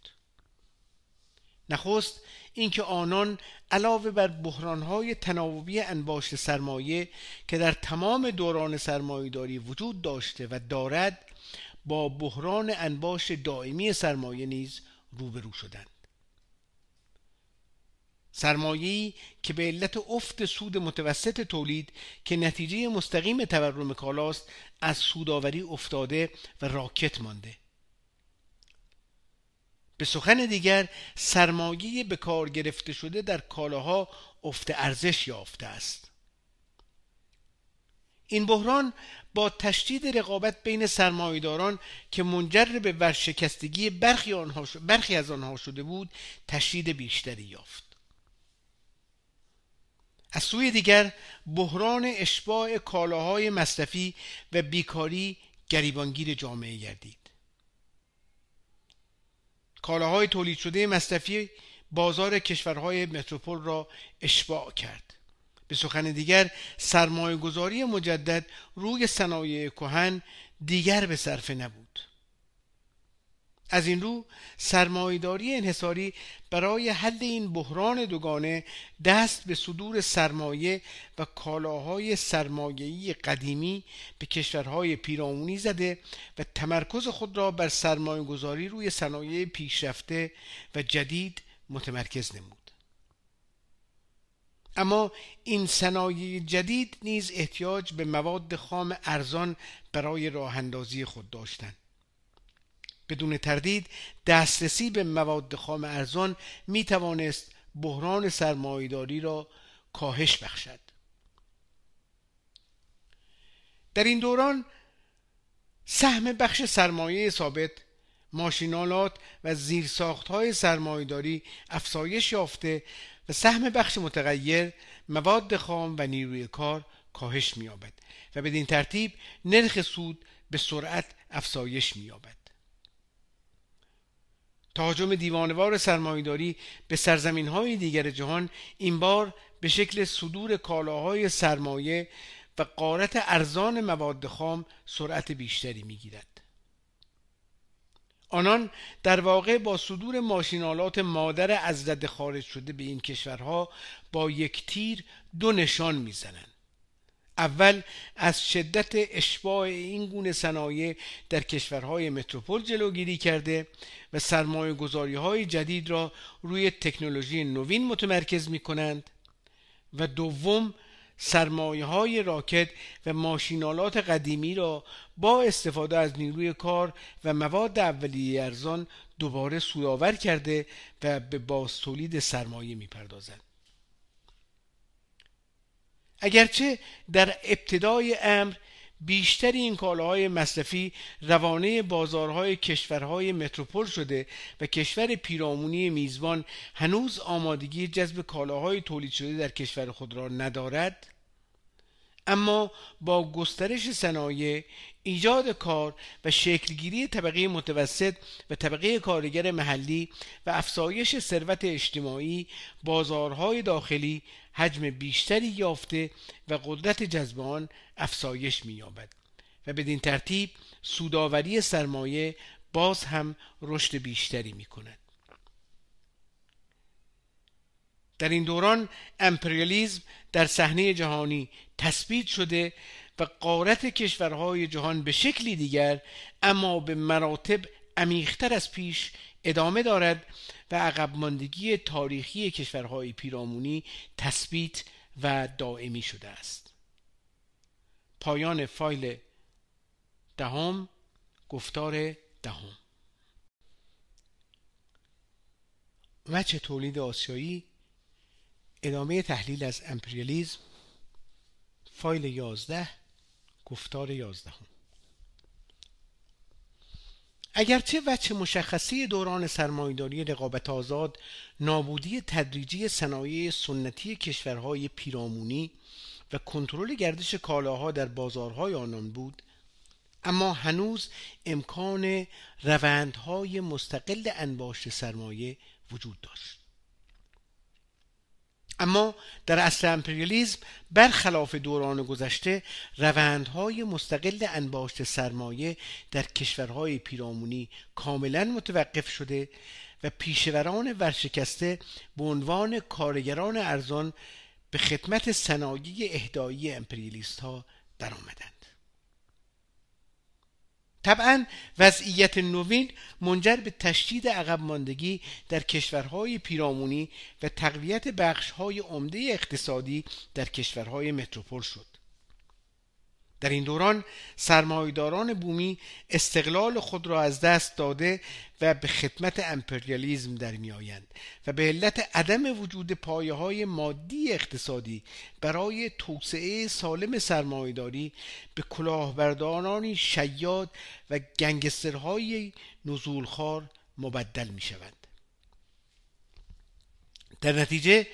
نخست اینکه آنان علاوه بر بحرانهای تناوبی انباشت سرمایه که در تمام دوران سرمایهداری وجود داشته و دارد با بحران انباش دائمی سرمایه نیز روبرو شدند. سرمایه‌ای که به علت افت سود متوسط تولید که نتیجه مستقیم تورم کالاست از سوداوری افتاده و راکت مانده. به سخن دیگر سرمایه به کار گرفته شده در کالاها افت ارزش یافته است. این بحران با تشدید رقابت بین سرمایهداران که منجر به ورشکستگی برخی, آنها برخی از آنها شده بود تشدید بیشتری یافت. از سوی دیگر بحران اشباع کالاهای مصرفی و بیکاری گریبانگیر جامعه گردید. کالاهای تولید شده مصرفی بازار کشورهای متروپول را اشباع کرد. به سخن دیگر سرمایه گذاری مجدد روی صنایع کهن دیگر به صرفه نبود. از این رو سرمایهداری انحصاری برای حل این بحران دوگانه دست به صدور سرمایه و کالاهای سرمایه‌ای قدیمی به کشورهای پیرامونی زده و تمرکز خود را بر سرمایه گذاری روی صنایع پیشرفته و جدید متمرکز نمود. اما این صنایع جدید نیز احتیاج به مواد خام ارزان برای راه اندازی خود داشتند. بدون تردید دسترسی به مواد خام ارزان می توانست بحران سرمایهداری را کاهش بخشد. در این دوران سهم بخش سرمایه ثابت ماشینالات و زیرساخت های سرمایهداری افزایش یافته و سهم بخش متغیر مواد خام و نیروی کار کاهش می‌یابد و بدین ترتیب نرخ سود به سرعت افزایش می‌یابد. تهاجم دیوانوار سرمایهداری به سرزمین های دیگر جهان این بار به شکل صدور کالاهای سرمایه و قارت ارزان مواد خام سرعت بیشتری می‌گیرد. آنان در واقع با صدور ماشینالات مادر از رد خارج شده به این کشورها با یک تیر دو نشان می‌زنند. اول از شدت اشباع این گونه صنایع در کشورهای متروپول جلوگیری کرده و سرمایه گذاری های جدید را روی تکنولوژی نوین متمرکز می کنند و دوم سرمایه های راکت و ماشینالات قدیمی را با استفاده از نیروی کار و مواد اولیه ارزان دوباره سودآور کرده و به باز تولید سرمایه می پردازند. اگرچه در ابتدای امر بیشتر این کالاهای مصرفی روانه بازارهای کشورهای متروپول شده و کشور پیرامونی میزبان هنوز آمادگی جذب کالاهای تولید شده در کشور خود را ندارد. اما با گسترش صنایع ایجاد کار و شکلگیری طبقه متوسط و طبقه کارگر محلی و افزایش ثروت اجتماعی بازارهای داخلی حجم بیشتری یافته و قدرت جذب آن افزایش می‌یابد و بدین ترتیب سوداوری سرمایه باز هم رشد بیشتری می کند. در این دوران امپریالیزم در صحنه جهانی تثبیت شده و قارت کشورهای جهان به شکلی دیگر اما به مراتب عمیقتر از پیش ادامه دارد و عقب ماندگی تاریخی کشورهای پیرامونی تثبیت و دائمی شده است. پایان فایل دهم گفتار دهم. وجه تولید آسیایی ادامه تحلیل از امپریالیزم فایل یازده. گفتار یازدهم. اگرچه وچه مشخصی دوران سرمایداری رقابت آزاد نابودی تدریجی صنایع سنتی کشورهای پیرامونی و کنترل گردش کالاها در بازارهای آنان بود اما هنوز امکان روندهای مستقل انباشت سرمایه وجود داشت. اما در اصل امپریالیزم برخلاف دوران گذشته روندهای مستقل انباشت سرمایه در کشورهای پیرامونی کاملا متوقف شده و پیشوران ورشکسته به عنوان کارگران ارزان به خدمت صنایع اهدایی امپریالیست ها درآمدند. طبعا وضعیت نوین منجر به تشدید عقب ماندگی در کشورهای پیرامونی و تقویت بخشهای عمده اقتصادی در کشورهای متروپول شد. در این دوران سرمایداران بومی استقلال خود را از دست داده و به خدمت امپریالیزم در می آیند و به علت عدم وجود پایه های مادی اقتصادی برای توسعه سالم سرمایداری به کلاهبردارانی شیاد و گنگسترهای نزولخوار مبدل می شوند. در نتیجه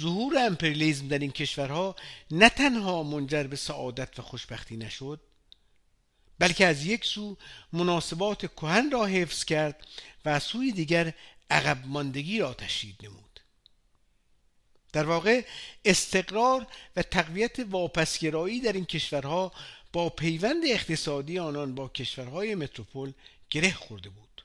ظهور امپریالیزم در این کشورها نه تنها منجر به سعادت و خوشبختی نشد بلکه از یک سو مناسبات کهن را حفظ کرد و از سوی دیگر عقب ماندگی را تشدید نمود. در واقع استقرار و تقویت واپسگرایی در این کشورها با پیوند اقتصادی آنان با کشورهای متروپول گره خورده بود.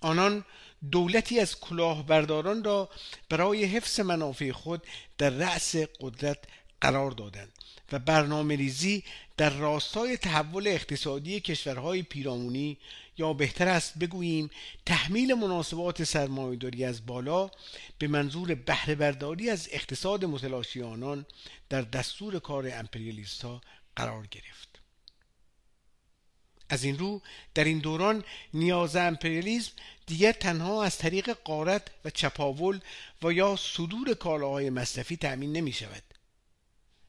آنان دولتی از کلاهبرداران را برای حفظ منافع خود در رأس قدرت قرار دادند و برنامه ریزی در راستای تحول اقتصادی کشورهای پیرامونی یا بهتر است بگوییم تحمیل مناسبات سرمایهداری از بالا به منظور بهره برداری از اقتصاد متلاشی آنان در دستور کار امپریالیست ها قرار گرفت. از این رو در این دوران نیاز امپریالیزم دیگر تنها از طریق قارت و چپاول و یا صدور کالاهای مصرفی تأمین نمی شود.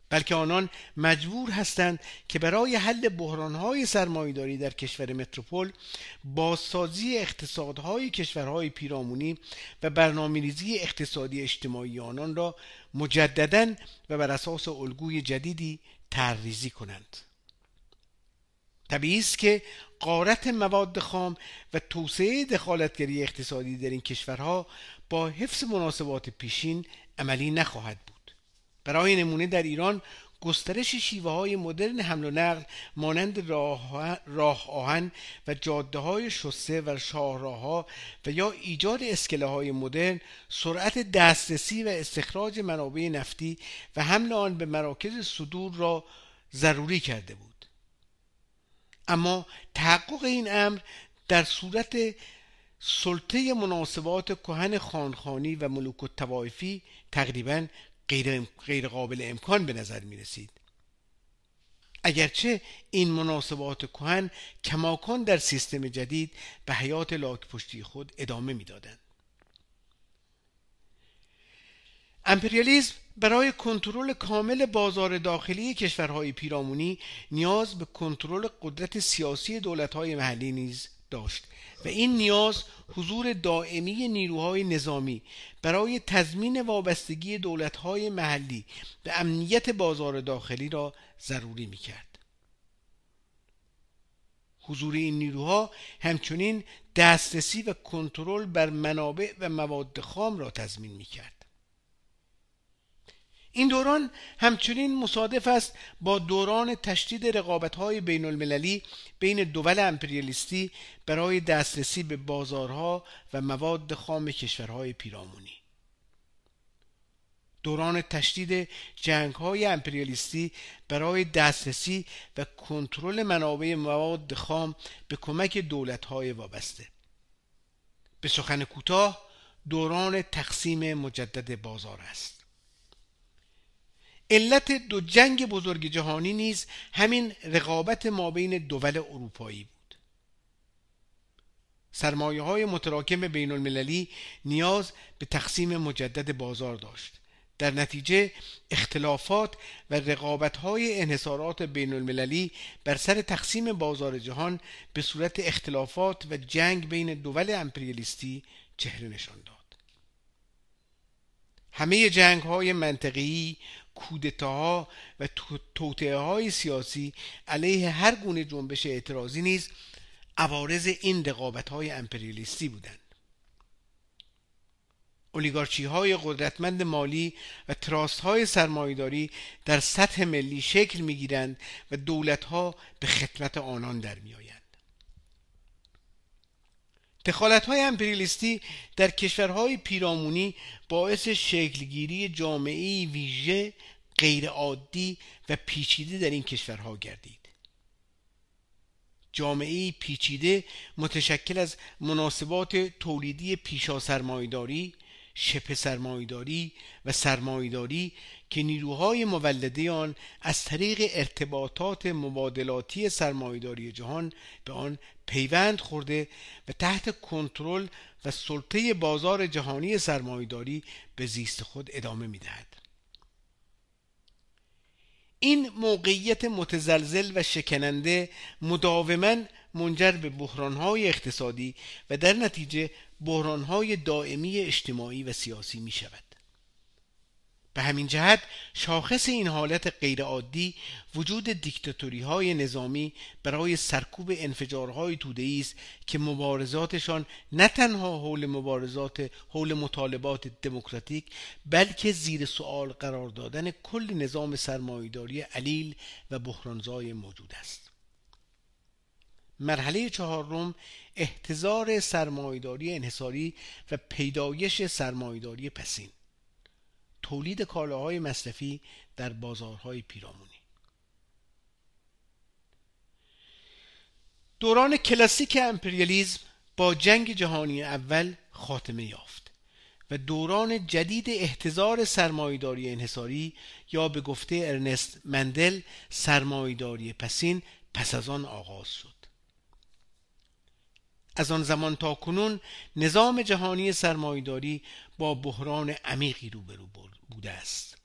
بلکه آنان مجبور هستند که برای حل بحرانهای سرمایهداری در کشور متروپول بازسازی اقتصادهای کشورهای پیرامونی و برنامه‌ریزی اقتصادی اجتماعی آنان را مجددا و بر اساس الگوی جدیدی طرحریزی کنند. طبیعی است که قارت مواد خام و توسعه دخالتگری اقتصادی در این کشورها با حفظ مناسبات پیشین عملی نخواهد بود. برای نمونه در ایران گسترش شیوه های مدرن حمل و نقل مانند راه, آهن و جاده های شسته و شاهراهها و یا ایجاد اسکله های مدرن سرعت دسترسی و استخراج منابع نفتی و حمل آن به مراکز صدور را ضروری کرده بود. اما تحقق این امر در صورت سلطه مناسبات کهن خانخانی و ملوک التوایفی تقریبا غیر, غیر قابل امکان به نظر می رسید اگرچه این مناسبات کهن کماکان در سیستم جدید به حیات لاک پشتی خود ادامه می‌دادند. امپریالیزم برای کنترل کامل بازار داخلی کشورهای پیرامونی نیاز به کنترل قدرت سیاسی دولتهای محلی نیز داشت و این نیاز حضور دائمی نیروهای نظامی برای تضمین وابستگی دولتهای محلی به امنیت بازار داخلی را ضروری می کرد. حضور این نیروها همچنین دسترسی و کنترل بر منابع و مواد خام را تضمین می کرد. این دوران همچنین مصادف است با دوران تشدید رقابت‌های بین المللی بین دول امپریالیستی برای دسترسی به بازارها و مواد خام کشورهای پیرامونی. دوران تشدید جنگ های امپریالیستی برای دسترسی و کنترل منابع مواد خام به کمک دولت های وابسته. به سخن کوتاه دوران تقسیم مجدد بازار است. علت دو جنگ بزرگ جهانی نیز همین رقابت ما بین دول اروپایی بود. سرمایه های متراکم بین المللی نیاز به تقسیم مجدد بازار داشت. در نتیجه اختلافات و رقابت های انحصارات بین المللی بر سر تقسیم بازار جهان به صورت اختلافات و جنگ بین دول امپریالیستی چهره نشان داد. همه جنگ های منطقی کودتاها و توطعه های سیاسی علیه هر گونه جنبش اعتراضی نیز عوارض این رقابت های امپریالیستی بودند اولیگارچی های قدرتمند مالی و تراست های سرمایداری در سطح ملی شکل می گیرند و دولت ها به خدمت آنان در می. دخالت های امپریالیستی در کشورهای پیرامونی باعث شکلگیری جامعه ویژه غیر عادی و پیچیده در این کشورها گردید. جامعه پیچیده متشکل از مناسبات تولیدی پیشا سرمایداری شبه سرمایداری و سرمایداری که نیروهای مولده آن از طریق ارتباطات مبادلاتی سرمایداری جهان به آن پیوند خورده و تحت کنترل و سلطه بازار جهانی سرمایداری به زیست خود ادامه می‌دهد این موقعیت متزلزل و شکننده مداوما منجر به بحرانهای اقتصادی و در نتیجه بحرانهای دائمی اجتماعی و سیاسی می شود. به همین جهت شاخص این حالت غیرعادی وجود دیکتاتوری های نظامی برای سرکوب انفجارهای توده است که مبارزاتشان نه تنها حول مبارزات حول مطالبات دموکراتیک بلکه زیر سوال قرار دادن کل نظام سرمایهداری علیل و بحرانزای موجود است. مرحله چهارم احتضار سرمایداری انحصاری و پیدایش سرمایداری پسین. تولید کالاهای مصرفی در بازارهای پیرامونی. دوران کلاسیک امپریالیزم با جنگ جهانی اول خاتمه یافت و دوران جدید احتضار سرمایداری انحصاری یا به گفته ارنست مندل سرمایداری پسین پس از آن آغاز شد. از آن زمان تا کنون نظام جهانی سرمایداری با بحران عمیقی روبرو بوده است.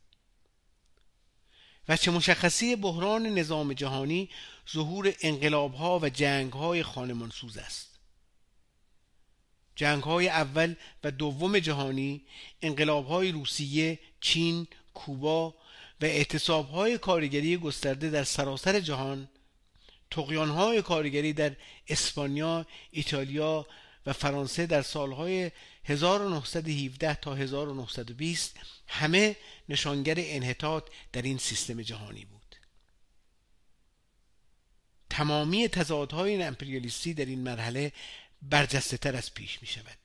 و چه مشخصی بحران نظام جهانی ظهور انقلابها و جنگهای خانمانسوز است. جنگهای اول و دوم جهانی انقلابهای روسیه، چین، کوبا و اعتصابهای کارگری گسترده در سراسر جهان های کارگری در اسپانیا، ایتالیا و فرانسه در سالهای 1917 تا 1920 همه نشانگر انحطاط در این سیستم جهانی بود. تمامی تضادهای امپریالیستی در این مرحله برجسته تر از پیش می شود.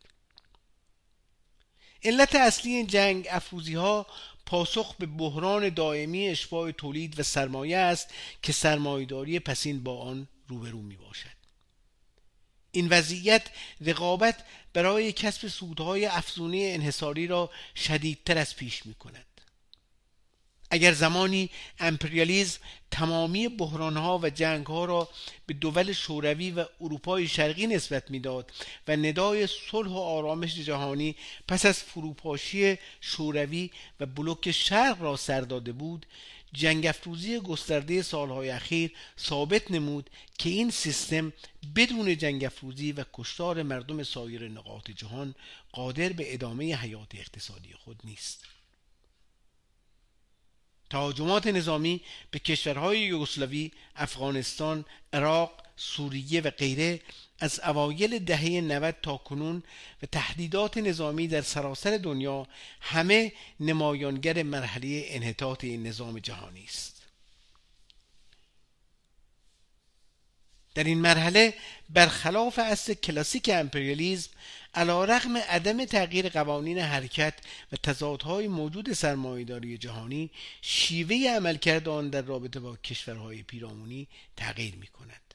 علت اصلی این جنگ افروزی ها پاسخ به بحران دائمی اشباع تولید و سرمایه است که سرمایهداری پسین با آن روبرو می باشد این وضعیت رقابت برای کسب سودهای افزونی انحصاری را شدیدتر از پیش می کند اگر زمانی امپریالیزم تمامی بحرانها و جنگها را به دول شوروی و اروپای شرقی نسبت می‌داد و ندای صلح و آرامش جهانی پس از فروپاشی شوروی و بلوک شرق را سر داده بود جنگ افروزی گسترده سالهای اخیر ثابت نمود که این سیستم بدون جنگ افروزی و کشتار مردم سایر نقاط جهان قادر به ادامه حیات اقتصادی خود نیست. تهاجمات نظامی به کشورهای یوگسلاوی، افغانستان، عراق، سوریه و غیره از اوایل دهه 90 تا کنون و تهدیدات نظامی در سراسر دنیا همه نمایانگر مرحله انحطاط این نظام جهانی است. در این مرحله برخلاف اصل کلاسیک امپریالیزم علا رغم عدم تغییر قوانین حرکت و تضادهای موجود سرمایهداری جهانی شیوه عملکرد آن در رابطه با کشورهای پیرامونی تغییر می کند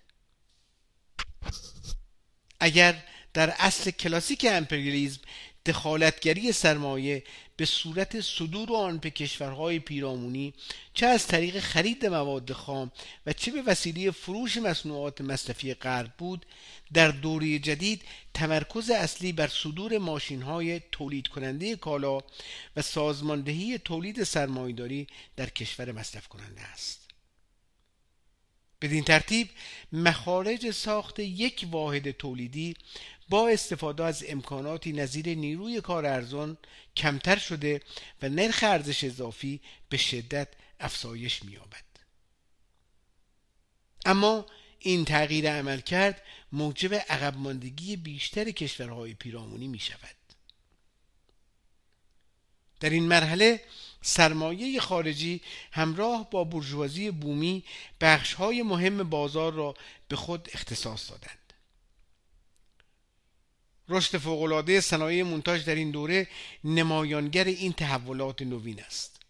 اگر در اصل کلاسیک امپریالیزم دخالتگری سرمایه به صورت صدور آن به کشورهای پیرامونی چه از طریق خرید مواد خام و چه به وسیله فروش مصنوعات مصرفی غرب بود در دوره جدید تمرکز اصلی بر صدور ماشین های تولید کننده کالا و سازماندهی تولید سرمایداری در کشور مصرف کننده است. بدین ترتیب مخارج ساخت یک واحد تولیدی با استفاده از امکاناتی نظیر نیروی کار ارزان کمتر شده و نرخ ارزش اضافی به شدت افزایش می‌یابد. اما این تغییر عمل کرد موجب عقب ماندگی بیشتر کشورهای پیرامونی می شود. در این مرحله سرمایه خارجی همراه با برجوازی بومی بخشهای مهم بازار را به خود اختصاص دادند. رشد فوقالعاده صنایع مونتاژ در این دوره نمایانگر این تحولات نوین است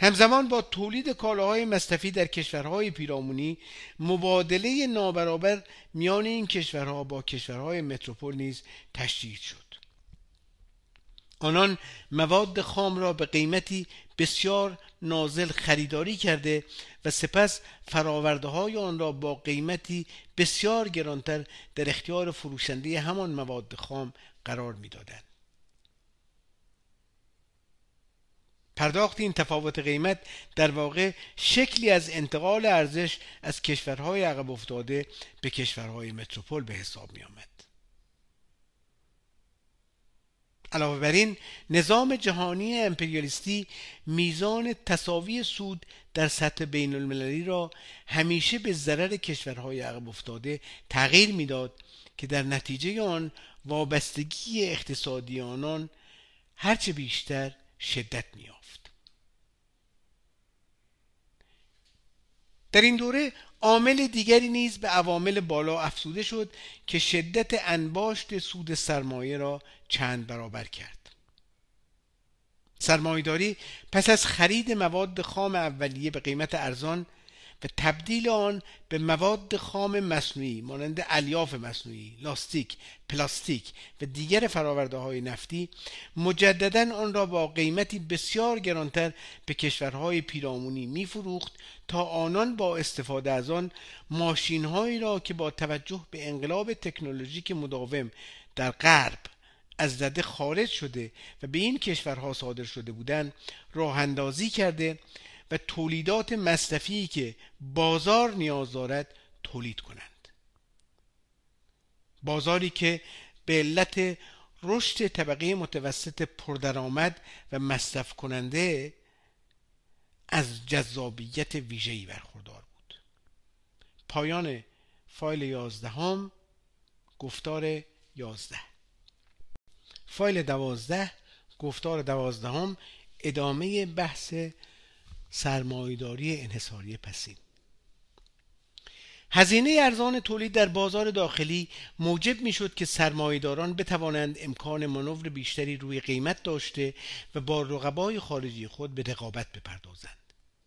همزمان با تولید کالاهای مصرفی در کشورهای پیرامونی مبادله نابرابر میان این کشورها با کشورهای متروپول نیز تشدید شد آنان مواد خام را به قیمتی بسیار نازل خریداری کرده و سپس فراورده های آن را با قیمتی بسیار گرانتر در اختیار فروشنده همان مواد خام قرار می‌دادند. پرداخت این تفاوت قیمت در واقع شکلی از انتقال ارزش از کشورهای عقب افتاده به کشورهای متروپول به حساب می آمد. علاوه بر این نظام جهانی امپریالیستی میزان تساوی سود در سطح بین المللی را همیشه به ضرر کشورهای عقب افتاده تغییر می‌داد که در نتیجه آن وابستگی اقتصادی آنان هرچه بیشتر شدت میافت در این دوره عامل دیگری نیز به عوامل بالا افزوده شد که شدت انباشت سود سرمایه را چند برابر کرد. سرمایهداری پس از خرید مواد خام اولیه به قیمت ارزان و تبدیل آن به مواد خام مصنوعی مانند الیاف مصنوعی، لاستیک، پلاستیک و دیگر فراورده های نفتی مجددا آن را با قیمتی بسیار گرانتر به کشورهای پیرامونی میفروخت تا آنان با استفاده از آن ماشین را که با توجه به انقلاب تکنولوژیک مداوم در غرب از رده خارج شده و به این کشورها صادر شده بودند راه اندازی کرده و تولیدات مصرفی که بازار نیاز دارد تولید کنند. بازاری که به علت رشد طبقه متوسط پردرآمد و مصرف کننده از جذابیت ویژه‌ای برخوردار بود. پایان فایل یازدهم گفتار یازده. فایل دوازده گفتار دوازدهم ادامه بحث سرمایداری انحصاری پسین. هزینه ارزان تولید در بازار داخلی موجب می شد که سرمایداران بتوانند امکان منور بیشتری روی قیمت داشته و با رقبای خارجی خود به رقابت بپردازند.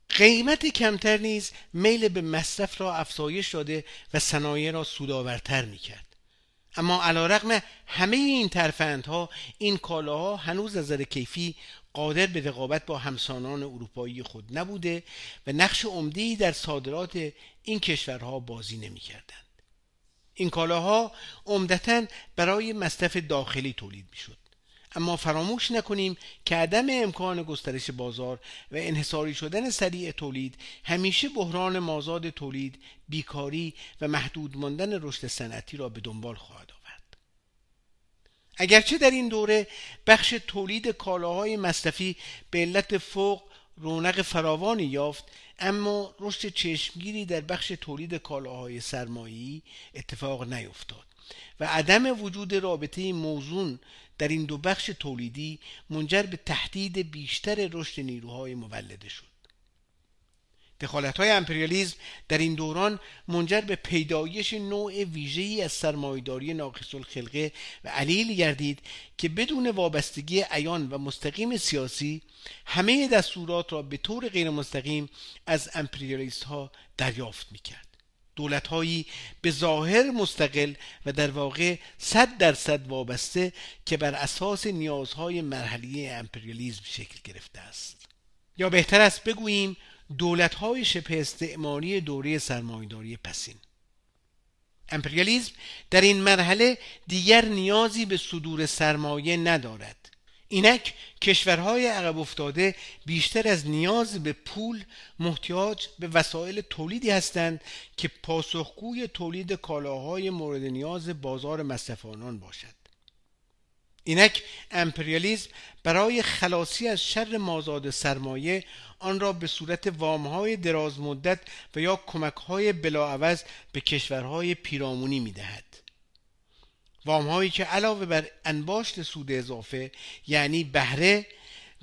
قیمت کمتر نیز میل به مصرف را افزایش داده و صنایع را سودآورتر می کرد اما علا رقم همه این ترفندها این کالاها هنوز از نظر کیفی قادر به رقابت با همسانان اروپایی خود نبوده و نقش عمده‌ای در صادرات این کشورها بازی نمی‌کردند. این کالاها عمدتا برای مصرف داخلی تولید می‌شد. اما فراموش نکنیم که عدم امکان گسترش بازار و انحصاری شدن سریع تولید همیشه بحران مازاد تولید، بیکاری و محدود ماندن رشد صنعتی را به دنبال خواهد. اگرچه در این دوره بخش تولید کالاهای مصرفی به علت فوق رونق فراوانی یافت اما رشد چشمگیری در بخش تولید کالاهای سرمایه‌ای اتفاق نیفتاد و عدم وجود رابطه موزون در این دو بخش تولیدی منجر به تهدید بیشتر رشد نیروهای مولده شد. دخالت های امپریالیزم در این دوران منجر به پیدایش نوع ویژه‌ای از سرمایهداری ناقص الخلقه و علیل گردید که بدون وابستگی عیان و مستقیم سیاسی همه دستورات را به طور غیر مستقیم از امپریالیست ها دریافت می‌کرد. دولتهایی به ظاهر مستقل و در واقع صد درصد وابسته که بر اساس نیازهای مرحلی امپریالیزم شکل گرفته است. یا بهتر است بگوییم دولتهای شبه استعماری دوره سرمایهداری پسین. امپریالیزم در این مرحله دیگر نیازی به صدور سرمایه ندارد. اینک کشورهای عقب افتاده بیشتر از نیاز به پول محتاج به وسایل تولیدی هستند که پاسخگوی تولید کالاهای مورد نیاز بازار مصرف آنان باشد. اینک امپریالیزم برای خلاصی از شر مازاد سرمایه آن را به صورت وامهای دراز مدت و یا کمکهای بلاعوض به کشورهای پیرامونی می‌دهد. وام هایی که علاوه بر انباشت سود اضافه یعنی بهره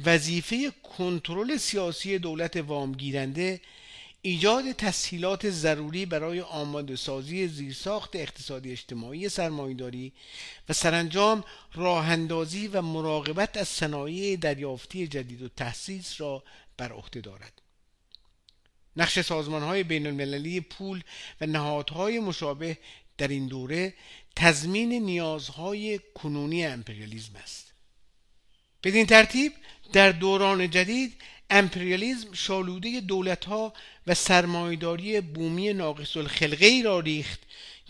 وظیفه کنترل سیاسی دولت وام گیرنده ایجاد تسهیلات ضروری برای آماده سازی زیرساخت اقتصادی اجتماعی سرمایهداری و سرانجام راه اندازی و مراقبت از صنایع دریافتی جدید و تحسیس را بر عهده دارد. نقش سازمان های بین المللی پول و نهادهای مشابه در این دوره تضمین نیازهای کنونی امپریالیزم است. بدین ترتیب در دوران جدید امپریالیزم شالوده دولت ها و سرمایداری بومی ناقص الخلقه را ریخت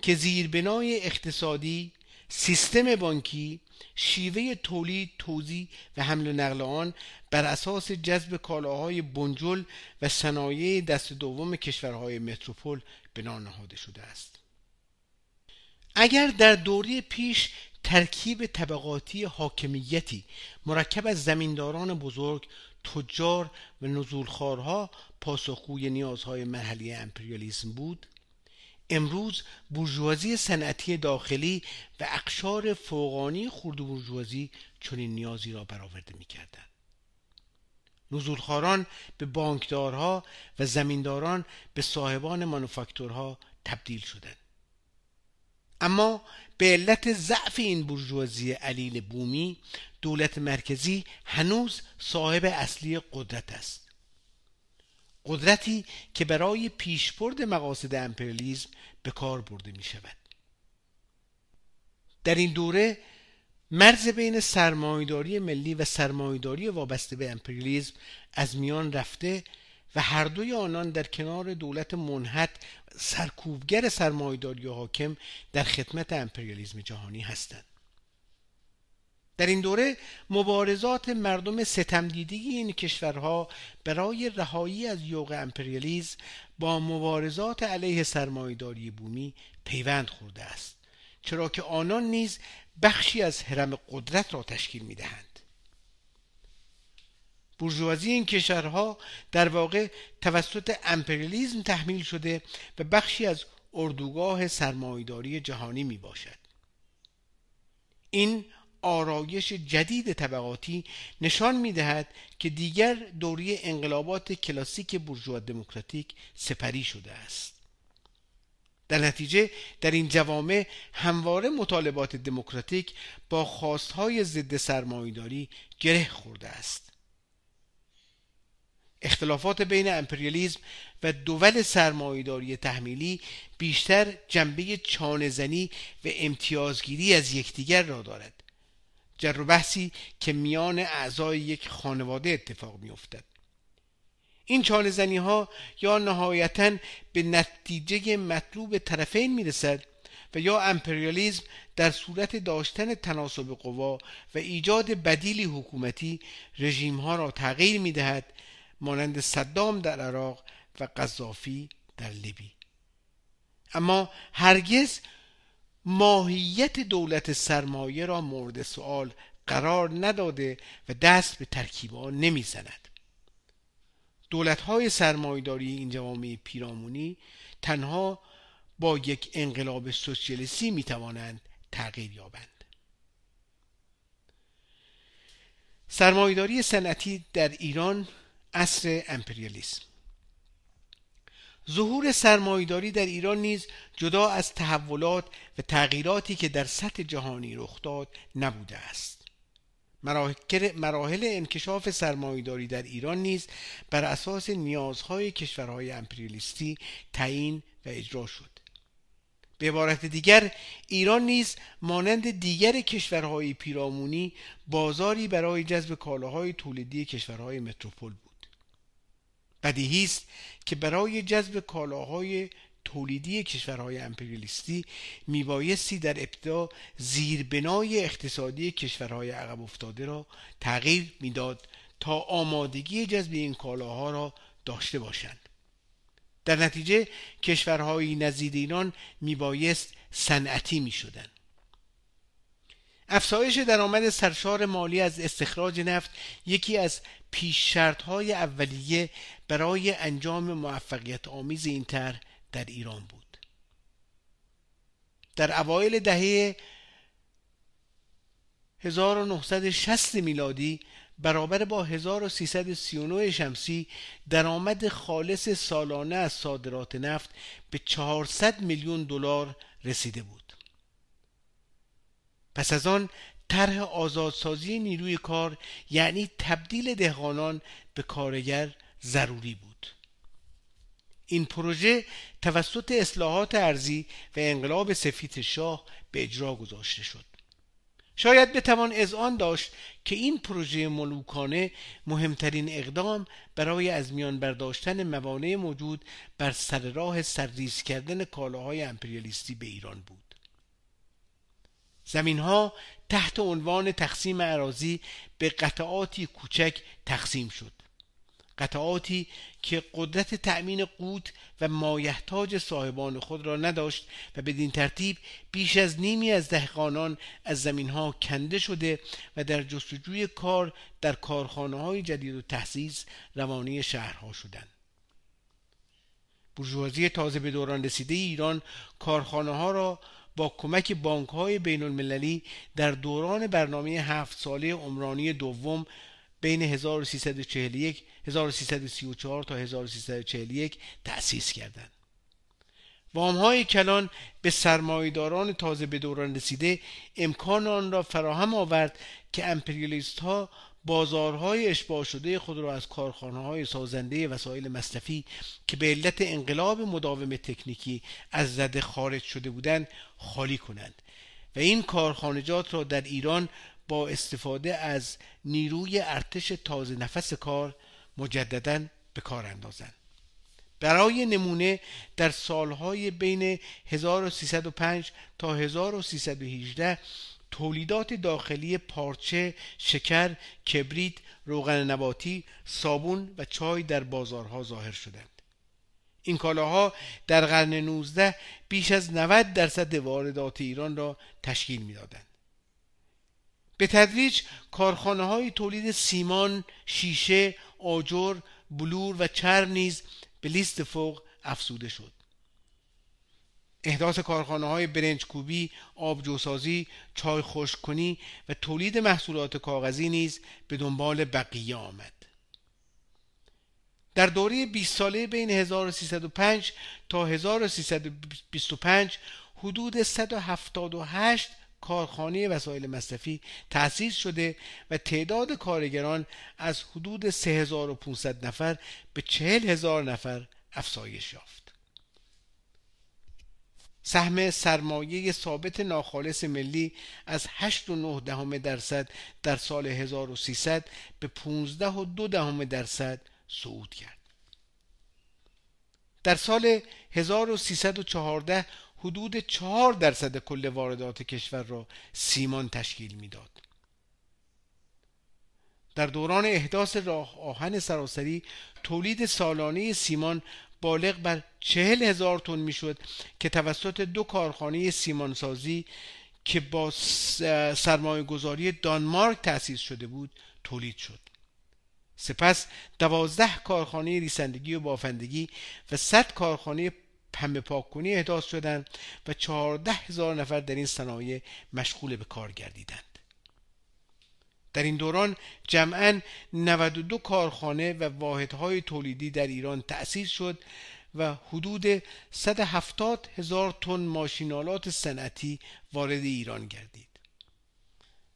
که زیربنای اقتصادی سیستم بانکی شیوه تولید توزیع و حمل و نقل آن بر اساس جذب کالاهای بنجل و صنایع دست دوم کشورهای متروپول بنا نهاده شده است. اگر در دوره پیش ترکیب طبقاتی حاکمیتی مرکب از زمینداران بزرگ تجار و نزولخوارها پاسخگوی نیازهای مرحله امپریالیسم بود. امروز بورژوازی صنعتی داخلی و اقشار فوقانی خرد بورژوازی چنین نیازی را برآورده می‌کردند. نزولخواران به بانکدارها و زمینداران به صاحبان مانوفاکتورها تبدیل شدند. اما به علت ضعف این بورژوازی علیل بومی دولت مرکزی هنوز صاحب اصلی قدرت است. قدرتی که برای پیشبرد مقاصد امپریالیزم به کار برده می شود در این دوره مرز بین سرمایداری ملی و سرمایداری وابسته به امپریالیزم از میان رفته و هر دوی آنان در کنار دولت منحت سرکوبگر سرمایداری حاکم در خدمت امپریالیزم جهانی هستند. در این دوره مبارزات مردم ستمدیدی این کشورها برای رهایی از یوغ امپریالیزم با مبارزات علیه سرمایداری بومی پیوند خورده است چرا که آنان نیز بخشی از حرم قدرت را تشکیل می دهند بورژوازی این کشورها در واقع توسط امپریالیزم تحمیل شده و بخشی از اردوگاه سرمایداری جهانی می باشد این آرایش جدید طبقاتی نشان می دهد که دیگر دوری انقلابات کلاسیک بورژوا دموکراتیک سپری شده است. در نتیجه در این جوامع همواره مطالبات دموکراتیک با خواستهای ضد سرمایهداری گره خورده است. اختلافات بین امپریالیزم و دول سرمایهداری تحمیلی بیشتر جنبه چانهزنی و امتیازگیری از یکدیگر را دارد. جر و بحثی که میان اعضای یک خانواده اتفاق می افتد. این چانه زنی ها یا نهایتا به نتیجه مطلوب طرفین می رسد و یا امپریالیزم در صورت داشتن تناسب قوا و ایجاد بدیلی حکومتی رژیم ها را تغییر می دهد مانند صدام در عراق و قذافی در لیبی اما هرگز ماهیت دولت سرمایه را مورد سوال قرار نداده و دست به ترکیب آن نمی‌زند. دولت های سرمایداری این جوامع پیرامونی تنها با یک انقلاب سوسیالیستی می توانند تغییر یابند. سرمایداری صنعتی در ایران اصر امپریالیسم. ظهور سرمایداری در ایران نیز جدا از تحولات و تغییراتی که در سطح جهانی رخ داد نبوده است. مراحل انکشاف سرمایداری در ایران نیز بر اساس نیازهای کشورهای امپریالیستی تعیین و اجرا شد. به عبارت دیگر ایران نیز مانند دیگر کشورهای پیرامونی بازاری برای جذب کالاهای تولیدی کشورهای متروپول بدیهی است که برای جذب کالاهای تولیدی کشورهای امپریالیستی میبایستی در ابتدا زیربنای اقتصادی کشورهای عقب افتاده را تغییر می‌داد تا آمادگی جذب این کالاها را داشته باشند. در نتیجه کشورهای نزدیک ایران میبایست صنعتی می‌شدند. افزایش درآمد سرشار مالی از استخراج نفت یکی از پیش شرط های اولیه برای انجام موفقیت آمیز این طرح در ایران بود. در اوایل دهه 1960 میلادی برابر با 1339 شمسی درآمد خالص سالانه از صادرات نفت به 400 میلیون دلار رسیده بود. پس از آن طرح آزادسازی نیروی کار یعنی تبدیل دهقانان به کارگر ضروری بود. این پروژه توسط اصلاحات ارزی و انقلاب سفید شاه به اجرا گذاشته شد. شاید بتوان اذعان داشت که این پروژه ملوکانه مهمترین اقدام برای از میان برداشتن موانع موجود بر سر راه سرریز کردن کالاهای امپریالیستی به ایران بود. زمین ها تحت عنوان تقسیم عراضی به قطعاتی کوچک تقسیم شد. قطعاتی که قدرت تأمین قوت و مایحتاج صاحبان خود را نداشت و بدین ترتیب بیش از نیمی از دهقانان از زمین ها کنده شده و در جستجوی کار در کارخانه های جدید و تحسیز روانی شهرها شدند. برجوازی تازه به دوران رسیده ایران کارخانه ها را با کمک بانک های بین المللی در دوران برنامه هفت ساله عمرانی دوم بین 1341 1334 تا 1341 تأسیس کردند. وام های کلان به سرمایداران تازه به دوران رسیده امکان آن را فراهم آورد که امپریالیست ها بازارهای اشباع شده خود را از کارخانه های سازنده وسایل مصرفی که به علت انقلاب مداوم تکنیکی از زده خارج شده بودند خالی کنند و این کارخانجات را در ایران با استفاده از نیروی ارتش تازه نفس کار مجددا به کار اندازند. برای نمونه در سالهای بین 1305 تا 1318 تولیدات داخلی پارچه، شکر، کبریت، روغن نباتی، صابون و چای در بازارها ظاهر شدند. این کالاها در قرن 19 بیش از 90 درصد واردات ایران را تشکیل می‌دادند. به تدریج کارخانه های تولید سیمان، شیشه، آجر، بلور و چرم نیز به لیست فوق افزوده شد. احداث کارخانه های برنج کوبی، آبجوسازی، چای خشککنی و تولید محصولات کاغذی نیز به دنبال بقیه آمد. در دوره 20 ساله بین 1305 تا 1325 حدود 178 کارخانه وسایل مصرفی تأسیس شده و تعداد کارگران از حدود 3500 نفر به 40000 نفر افزایش یافت. سهم سرمایه ثابت ناخالص ملی از 8.9 دهم درصد در سال 1300 به 15.2 دهم درصد صعود کرد. در سال 1314 حدود 4 درصد کل واردات کشور را سیمان تشکیل می‌داد. در دوران احداث راه آهن سراسری تولید سالانه سیمان بالغ بر چهل هزار تن می‌شد که توسط دو کارخانه سیمانسازی که با سرمایه گذاری دانمارک تأسیس شده بود تولید شد. سپس دوازده کارخانه ریسندگی و بافندگی و صد کارخانه پنبه پاک کنی احداث شدند و چهارده هزار نفر در این صنایع مشغول به کار گردیدند. در این دوران جمعا 92 کارخانه و واحدهای تولیدی در ایران تأسیس شد و حدود 170 هزار تن ماشینالات صنعتی وارد ایران گردید.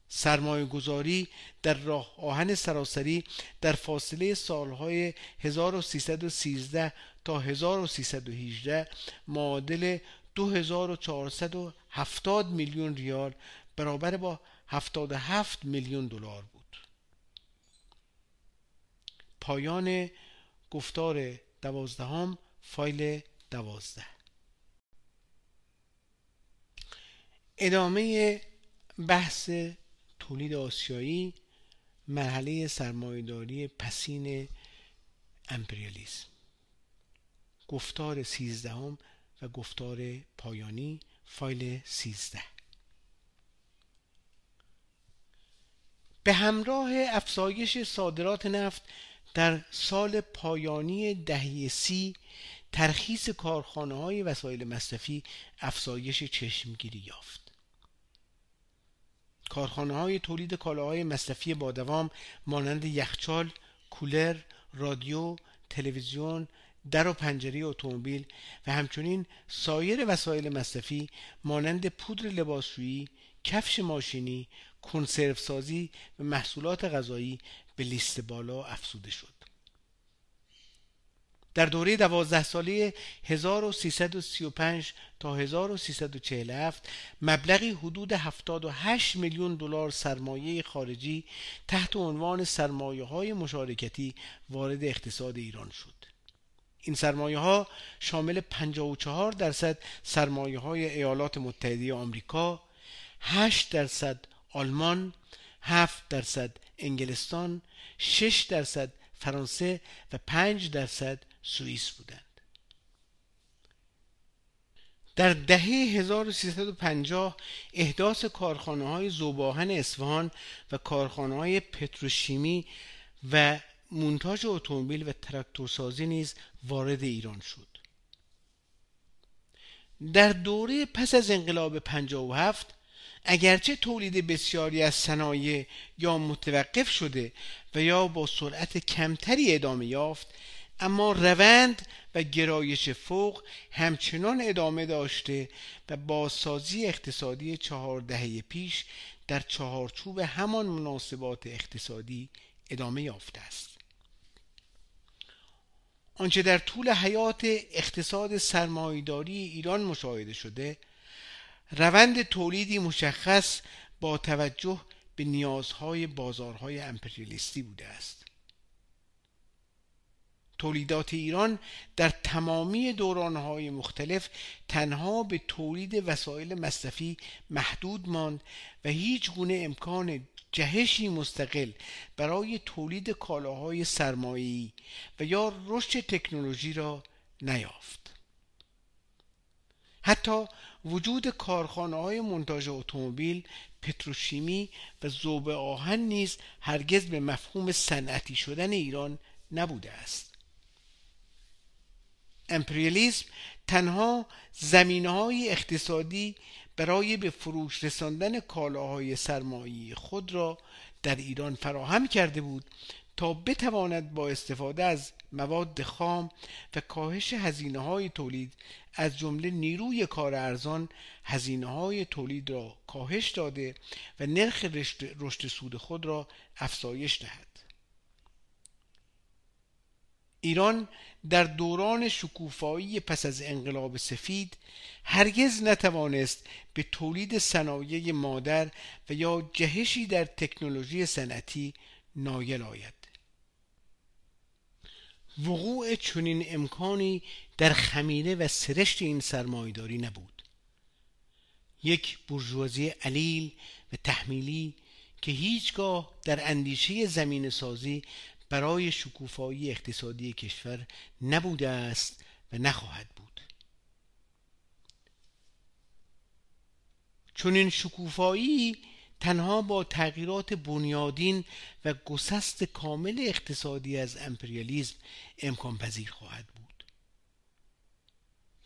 سرمایه گذاری در راه آهن سراسری در فاصله سالهای 1313 تا 1318 معادل 2470 میلیون ریال برابر با 77 میلیون دلار بود. پایان گفتار دوازدهم فایل دوازده. ادامه بحث تولید آسیایی مرحله سرمایهداری پسین امپریالیسم. گفتار سیزدهم و گفتار پایانی فایل سیزده. به همراه افزایش صادرات نفت در سال پایانی دهه سی ترخیص کارخانه های وسایل مصرفی افزایش چشمگیری یافت. کارخانه های تولید کالاهای مصرفی با دوام مانند یخچال، کولر، رادیو، تلویزیون، در و پنجره اتومبیل و همچنین سایر وسایل مصرفی مانند پودر لباسشویی، کفش ماشینی، کنسرو سازی و محصولات غذایی به لیست بالا افزوده شد. در دوره دوازده ساله 1335 تا 1347 مبلغی حدود 78 میلیون دلار سرمایه خارجی تحت عنوان سرمایه های مشارکتی وارد اقتصاد ایران شد این سرمایه ها شامل 54 درصد سرمایه های ایالات متحده آمریکا 8 درصد آلمان 7 درصد انگلستان 6 درصد فرانسه و 5 درصد سوئیس بودند. در دهه 1350 احداث کارخانه های زوباهن اصفهان و کارخانه های پتروشیمی و مونتاژ اتومبیل و تراکتورسازی نیز وارد ایران شد. در دوره پس از انقلاب 57 اگرچه تولید بسیاری از صنایع یا متوقف شده و یا با سرعت کمتری ادامه یافت اما روند و گرایش فوق همچنان ادامه داشته و بازسازی اقتصادی چهار دهه پیش در چهارچوب همان مناسبات اقتصادی ادامه یافته است. آنچه در طول حیات اقتصاد سرمایداری ایران مشاهده شده روند تولیدی مشخص با توجه به نیازهای بازارهای امپریالیستی بوده است. تولیدات ایران در تمامی دورانهای مختلف تنها به تولید وسایل مصرفی محدود ماند و هیچ گونه امکان جهشی مستقل برای تولید کالاهای سرمایه‌ای و یا رشد تکنولوژی را نیافت. حتی وجود کارخانه های منتاج اتومبیل پتروشیمی و زوب آهن نیز هرگز به مفهوم صنعتی شدن ایران نبوده است. امپریالیسم تنها زمینه های اقتصادی برای به فروش رساندن کالاهای سرمایه خود را در ایران فراهم کرده بود تا بتواند با استفاده از مواد خام و کاهش هزینه های تولید از جمله نیروی کار ارزان هزینه های تولید را کاهش داده و نرخ رشد سود خود را افزایش دهد. ایران در دوران شکوفایی پس از انقلاب سفید هرگز نتوانست به تولید صنایع مادر و یا جهشی در تکنولوژی صنعتی نایل آید. وقوع چنین امکانی در خمینه و سرشت این سرمایداری نبود. یک برجوازی علیل و تحمیلی که هیچگاه در اندیشه زمین سازی برای شکوفایی اقتصادی کشور نبوده است و نخواهد بود. چون این شکوفایی تنها با تغییرات بنیادین و گسست کامل اقتصادی از امپریالیزم امکان پذیر خواهد بود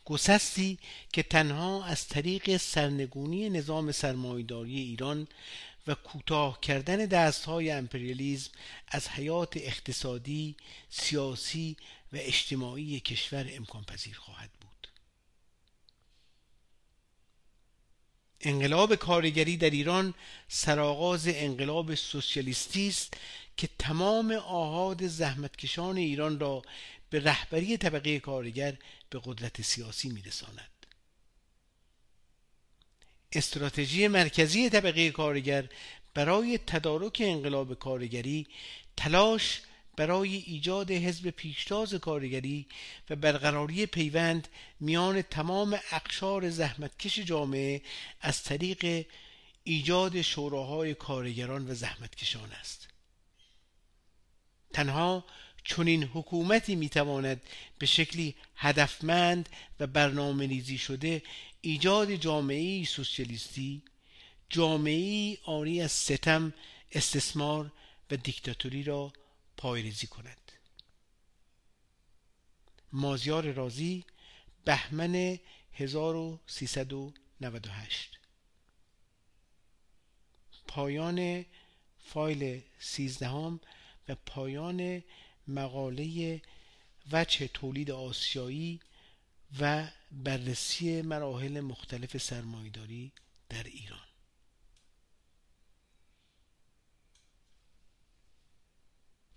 گسستی که تنها از طریق سرنگونی نظام سرمایداری ایران و کوتاه کردن دستهای امپریالیزم از حیات اقتصادی، سیاسی و اجتماعی کشور امکان پذیر خواهد بود. انقلاب کارگری در ایران سرآغاز انقلاب سوسیالیستی است که تمام آهاد زحمتکشان ایران را به رهبری طبقه کارگر به قدرت سیاسی میرساند. استراتژی مرکزی طبقه کارگر برای تدارک انقلاب کارگری تلاش برای ایجاد حزب پیشتاز کارگری و برقراری پیوند میان تمام اقشار زحمتکش جامعه از طریق ایجاد شوراهای کارگران و زحمتکشان است. تنها چنین حکومتی می‌تواند به شکلی هدفمند و برنامه ریزی شده ایجاد جامعه سوسیالیستی جامعه آری از ستم استثمار و دیکتاتوری را پایریزی کند. مازیار رازی بهمن 1398 پایان فایل سیزدهم و پایان مقاله وجه تولید آسیایی و بررسی مراحل مختلف سرمایداری در ایران.